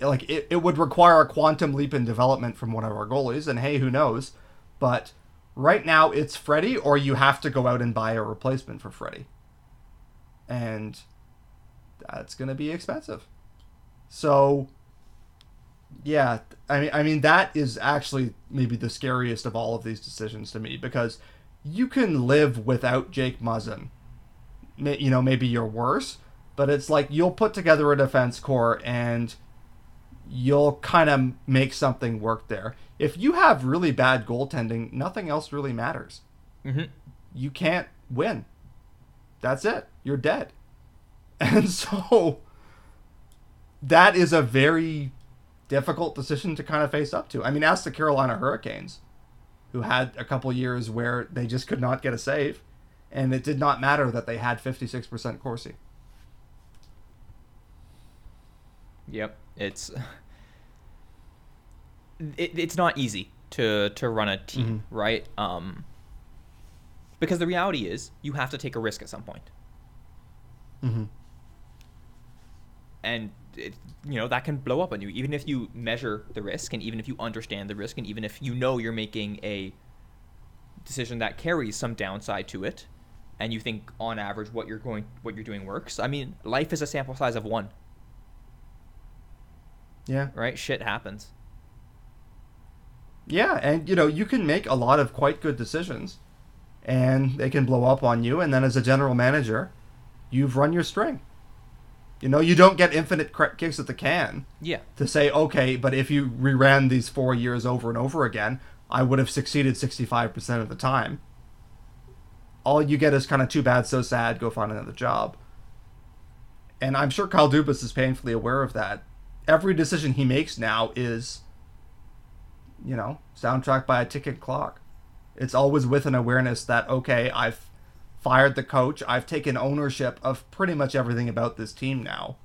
like it, it would require a quantum leap in development from one of our goalies and hey who knows but right now it's Freddie or you have to go out and buy a replacement for Freddie and that's going to be expensive so Yeah, I mean, I mean that is actually maybe the scariest of all of these decisions to me because you can live without Jake Muzzin. You know, maybe you're worse, but it's like you'll put together a defense core and you'll kind of make something work there. If you have really bad goaltending, nothing else really matters. Mm-hmm. You can't win. That's it. You're dead. And so that is a very difficult decision to kind of face up to. I mean, ask the Carolina Hurricanes, who had a couple years where they just could not get a save, and it did not matter that they had 56% Corsi. Yep, it's it, it's not easy to to run a team, right? Um, because the reality is you have to take a risk at some point, Mm-hmm. And it, you know that can blow up on you. Even if you measure the risk, and even if you understand the risk, and even if you know you're making a decision that carries some downside to it, and you think on average what you're going what you're doing works. I mean, life is a sample size of one, Yeah. right? Shit happens. Yeah, and you know, you can make a lot of quite good decisions and they can blow up on you and then as a general manager, you've run your string. You know, you don't get infinite kicks at the can Yeah. to say, okay, but if you reran these 4 years over and over again, I would have succeeded 65% of the time. All you get is kind of too bad, so sad, go find another job. And I'm sure Kyle Dubas is painfully aware of that. Every decision he makes now is you know, soundtrack by a ticking clock. It's always with an awareness that, okay, I've fired the coach, I've taken ownership of pretty much everything about this team now.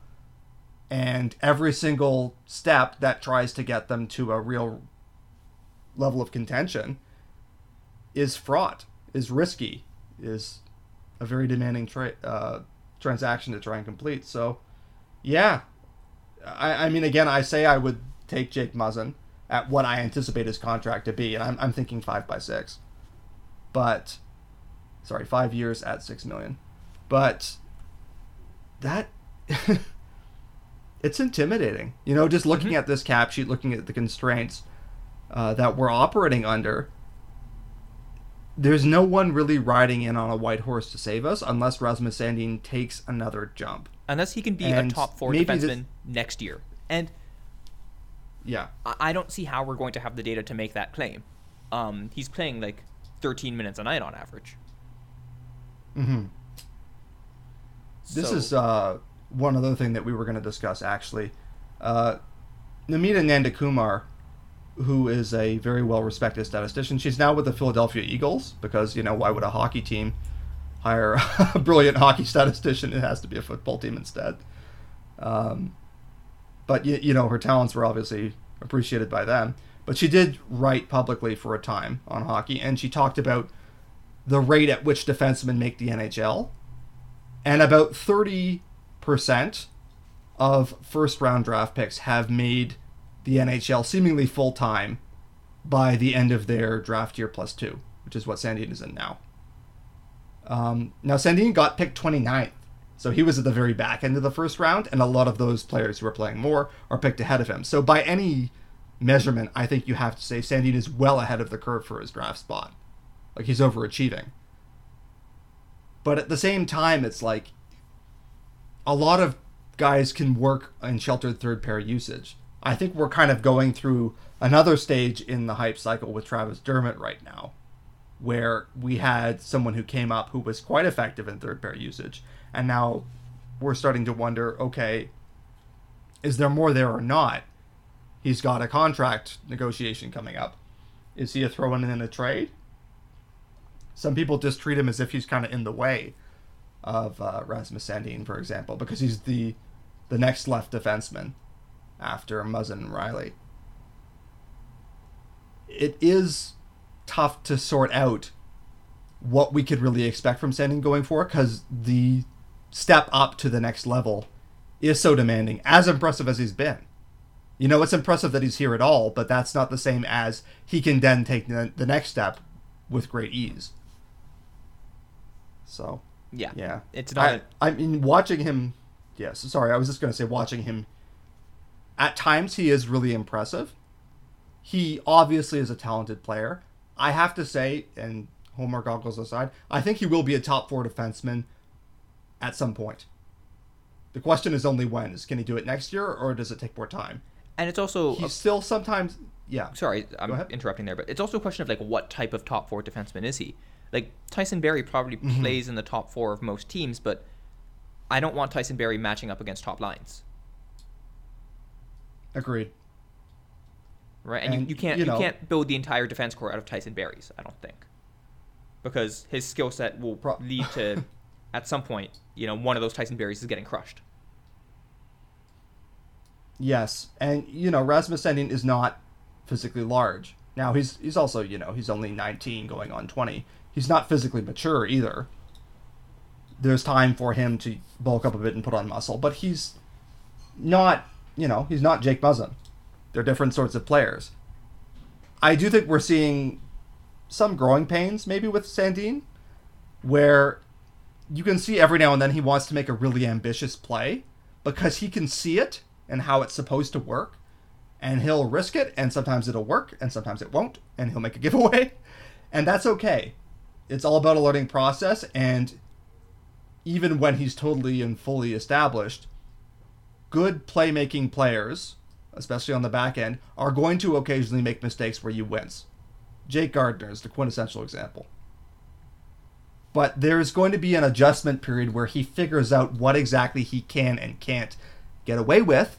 And every single step that tries to get them to a real level of contention is fraught, is risky, is a very demanding tra- uh, transaction to try and complete. So, yeah. I, I mean, again, I say I would take Jake Muzzin at what I anticipate his contract to be, and I'm, I'm thinking five by six. But, sorry, five years at six million. But that, (laughs) it's intimidating. You know, just looking at this cap sheet, looking at the constraints uh, that we're operating under, there's no one really riding in on a white horse to save us unless Rasmus Sandin takes another jump. unless he can be And a top four defenseman this- next year. And Yeah. I I don't see how we're going to have the data to make that claim. Um, he's playing like 13 minutes a night on average. Mm-hmm. This So- is uh, one other thing that we were going to discuss, actually. Uh, Namita Nandakumar, who is a very well respected statistician, she's now with the Philadelphia Eagles because, you know, why would a hockey team hire (laughs) a brilliant hockey statistician? It has to be a football team instead. Um, but, you, you know, her talents were obviously appreciated by them. But she did write publicly for a time on hockey, and she talked about the rate at which defensemen make the NHL. And about 30% of first round draft picks have made the NHL seemingly full time by the end of their draft year plus two, which is what Sandin is in now. Um, now, Sandin got picked 29th, so he was at the very back end of the first round, and a lot of those players who are playing more are picked ahead of him. So, by any measurement, I think you have to say Sandin is well ahead of the curve for his draft spot. Like, he's overachieving. But at the same time, it's like a lot of guys can work in sheltered third pair usage. I think we're kind of going through another stage in the hype cycle with Travis Dermott right now, where we had someone who came up who was quite effective in third pair usage, and now we're starting to wonder okay, is there more there or not? He's got a contract negotiation coming up. Is he a throw in in a trade? Some people just treat him as if he's kind of in the way of uh, Rasmus Sandin, for example, because he's the the next left defenseman after Muzzin and Rielly. It is tough to sort out what we could really expect from Sandin going forward because the step up to the next level is so demanding, as impressive as he's been. You know, it's impressive that he's here at all, but that's not the same as he can then take the, the next step with great ease. So, yeah, yeah. It's not. I, I mean, watching him. Yes, sorry, I was just going to say watching him At times, he is really impressive. He obviously is a talented player. I have to say, and Homer goggles aside, I think he will be a top four defenseman at some point. The question is only when. Is can he do it next year or does it take more time? And it's also He's still sometimes yeah. sorry, I'm interrupting there, but it's also a question of like what type of top four defenseman is he? Like Tyson Barrie probably Mm-hmm. plays in the top four of most teams, but I don't want Tyson Barrie matching up against top lines, Agreed. right? And, And, you, you can't you you, can't build the entire defense corps out of Tyson Barrie's. I don't think, because his skill set will Pro- (laughs) lead to, at some point, you know, one of those Tyson Barries is getting crushed. Yes, and you know Rasmus Sandin is not physically large. Now he's he's also you know he's only 19 going on 20. He's not physically mature either. There's time for him to bulk up a bit and put on muscle, but he's not you know he's not Jake Muzzin. They're different sorts of players. I do think we're seeing some growing pains maybe with Sandin, where you can see every now and then he wants to make a really ambitious play because he can see it and how it's supposed to work and he'll risk it and sometimes it'll work and sometimes it won't and he'll make a (laughs) giveaway and that's okay it's all about a learning process and even when he's totally and fully established good playmaking players especially on the back end are going to occasionally make mistakes where you wince Jake Gardiner is the quintessential example but there's going to be an adjustment period where he figures out what exactly he can and can't get away with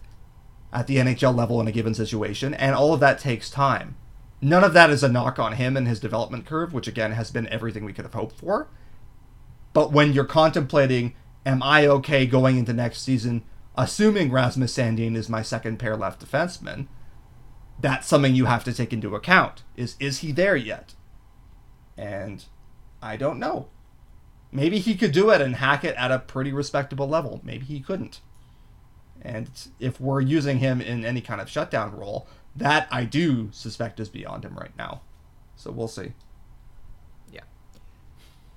at the NHL level in a given situation, and all of that takes time. None of that is a knock on him and his development curve, which again has been everything we could have hoped for. But when you're contemplating, am I okay going into next season, assuming Rasmus Sandin is my second pair left defenseman, that's something you have to take into account. Is is he there yet? And I don't know. Maybe he could do it and hack it at a pretty respectable level. Maybe he couldn't. And if we're using him in any kind of shutdown role, that I do suspect is beyond him right now. So we'll see. Yeah.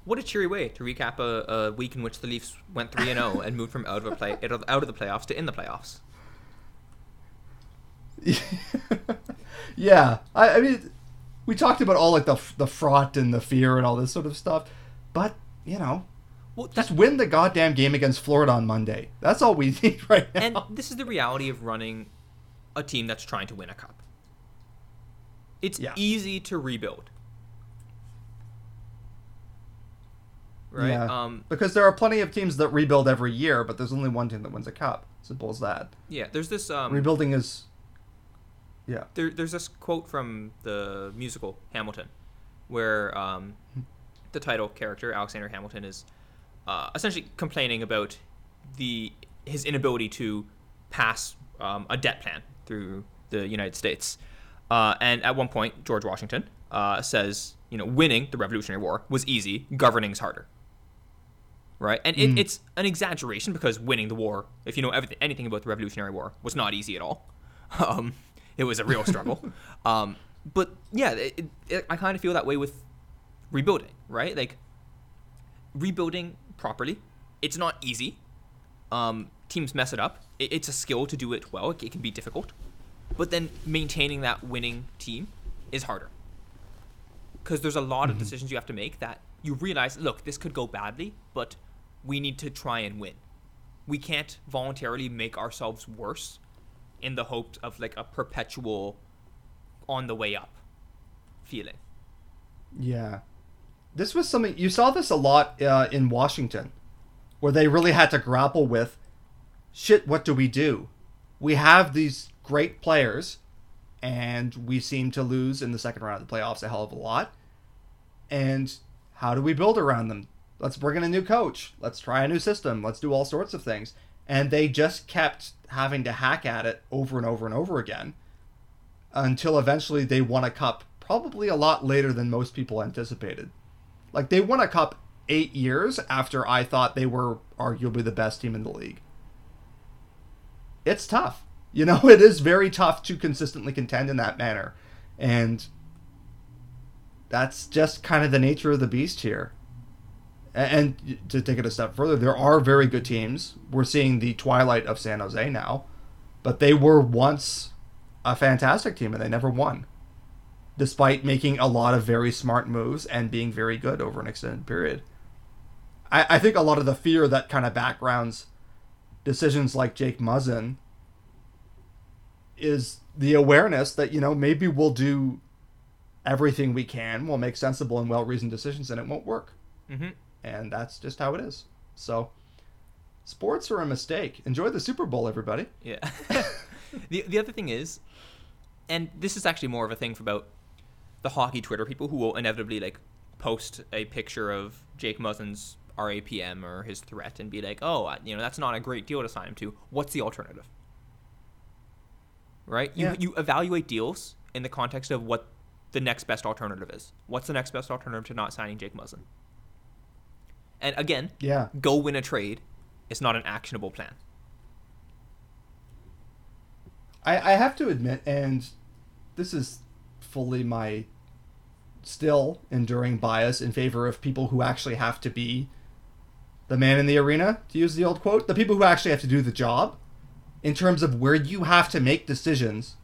What a cheery way to recap a, a week in which the Leafs went three and zero oh (laughs) and moved from out of a play out of the playoffs to in the playoffs. (laughs) yeah, I, I mean, we talked about all like the the fraught and the fear and all this sort of stuff, but you know, Well, just win the goddamn game against Florida on Monday. That's all we (laughs) need right now. and this is the reality of running a team that's trying to win a cup. It's Yeah. easy to rebuild. Right? Yeah. Um because there are plenty of teams that rebuild every year, but there's only one team that wins a cup. Simple as that. yeah, there's this um Rebuilding is, yeah. there, there's this quote from the musical Hamilton, where um, the title character Alexander Hamilton is uh, essentially complaining about the his inability to pass um, a debt plan through the United States, uh, and at one point George Washington uh, says, you know, winning the Revolutionary War was easy, governing's harder. Right, and it, it's an exaggeration because winning the war, if you know everything, anything about the Revolutionary War, was not easy at all. (laughs) Um, it was a real struggle. (laughs) um, but yeah, it, it, I kind of feel that way with rebuilding, right? Like rebuilding properly, it's not easy. Um, teams mess it up. It, it's a skill to do it well. It, it can be difficult, but then maintaining that winning team is harder because there's a lot of decisions you have to make that you realize, look, this could go badly, but we need to try and win. We can't voluntarily make ourselves worse in the hopes of like a perpetual on the way up feeling. Yeah. This was something you saw this a lot uh, in Washington, where they really had to grapple with shit, what do we do? We have these great players, and we seem to lose in the second round of the playoffs a hell of a lot. And how do we build around them? Let's bring in a new coach. Let's try a new system. Let's do all sorts of things. And they just kept having to hack at it over and over and over again until eventually they won a cup probably a lot later than most people anticipated. Like they won a cup 8 years after I thought they were arguably the best team in the league. It's tough. You know, (laughs) it is very tough to consistently contend in that manner. And that's just kind of the nature of the beast here. And to take it a step further, there are very good teams. We're seeing the twilight of San Jose now. But they were once a fantastic team and they never won. Despite making a lot of very smart moves and being very good over an extended period. I, I think a lot of the fear that kind of backgrounds decisions like Jake Muzzin is the awareness that, you know, maybe we'll do everything we can, we'll make sensible and well reasoned decisions, and it won't work. Mm-hmm. And that's just how it is. So, sports are a mistake. Enjoy the Super Bowl, everybody. Yeah. (laughs) (laughs) the the other thing is, and this is actually more of a thing for about the hockey Twitter people who will inevitably like post a picture of Jake Muzzin's RAPM or his threat and be like, oh, you know, that's not a great deal to sign him to. What's the alternative? Right? You Yeah. you evaluate deals in the context of what the next best alternative is. What's the next best alternative to not signing Jake Muzzin? And again, Yeah. go win a trade It's not an actionable plan. I, I have to admit, and this is fully my still enduring bias in favor of people who actually have to be the man in the arena, to use the old quote, the people who actually have to do the job, in terms of where you have to make decisions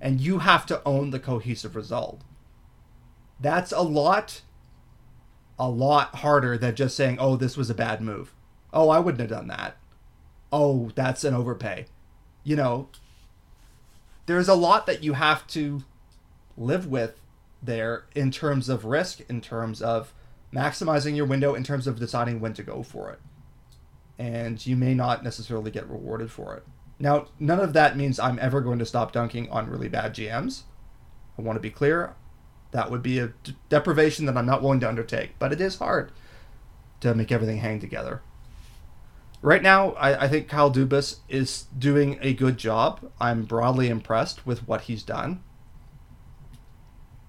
and you have to own the cohesive result. That's a lot, a lot harder than just saying, oh, this was a bad move. Oh, I wouldn't have done that. Oh, that's an overpay. You know, there's a lot that you have to live with there in terms of risk, in terms of maximizing your window, in terms of deciding when to go for it. And you may not necessarily get rewarded for it. Now, none of that means I'm ever going to stop dunking on really bad GMs. I want to be clear. That would be a deprivation that I'm not willing to undertake. But it is hard to make everything hang together. Right now, I, I think Kyle Dubas is doing a good job. I'm broadly impressed with what he's done.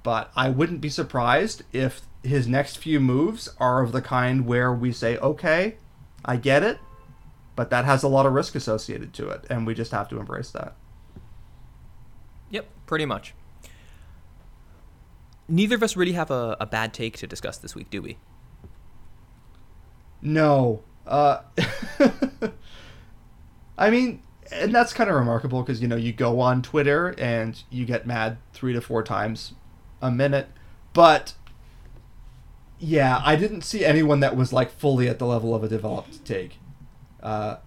But I wouldn't be surprised if his next few moves are of the kind where we say, okay, I get it, but that has a lot of risk associated to it, and we just have to embrace that. Yep, pretty much. Neither of us really have a, a bad take to discuss this week, do we? No. Uh, (laughs) I mean, and that's kind of remarkable because, you know, you go on Twitter and you get mad three to four times a minute. But, yeah, I didn't see anyone that was, like, fully at the level of a developed take. Uh,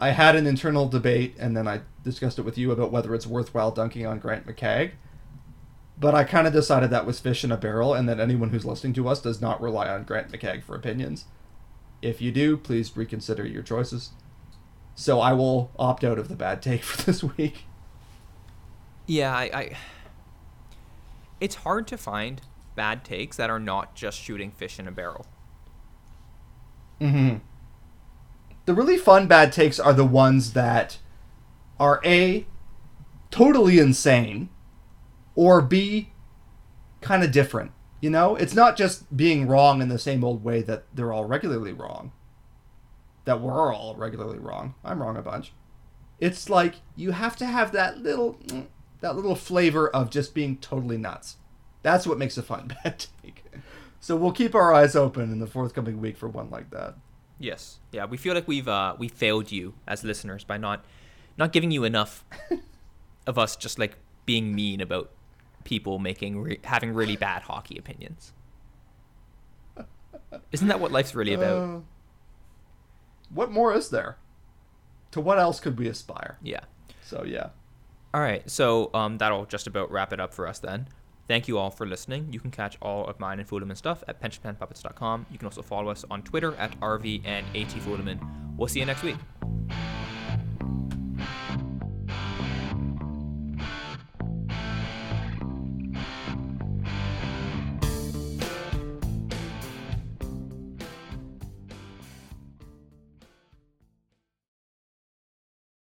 I had an internal debate, and then I discussed it with you about whether it's worthwhile dunking on Grant McCagg. But I kind of decided that was fish in a barrel, and that anyone who's listening to us does not rely on Grant McCagg for opinions. If you do, please reconsider your choices. So I will opt out of the bad take (laughs) for this week. Yeah, I, I. It's hard to find bad takes that are not just shooting fish in a barrel. Mm-hmm. The really fun bad takes are the ones that are A, totally insane, or B, kind of different. You know, it's not just being wrong in the same old way that they're all regularly wrong. That we're all regularly wrong. I'm wrong a bunch. It's like you have to have that little that little flavor of just being totally nuts. That's what makes a fun (laughs) bad take. So we'll keep our eyes open in the forthcoming week for one like that. Yes. Yeah, we feel like we've uh we failed you as listeners by not not giving you enough (laughs) of us just like being mean about people making re- having really bad hockey opinions. Isn't that what life's really about? Uh, what more is there? To what else could we aspire? yeah. So yeah. All right, so um, that'll just about wrap it up for us then. Thank you all for listening. You can catch all of mine and Fulemin stuff at pensionplanpuppets.com. You can also follow us on Twitter at RV and AT Fulemin. We'll see you next week.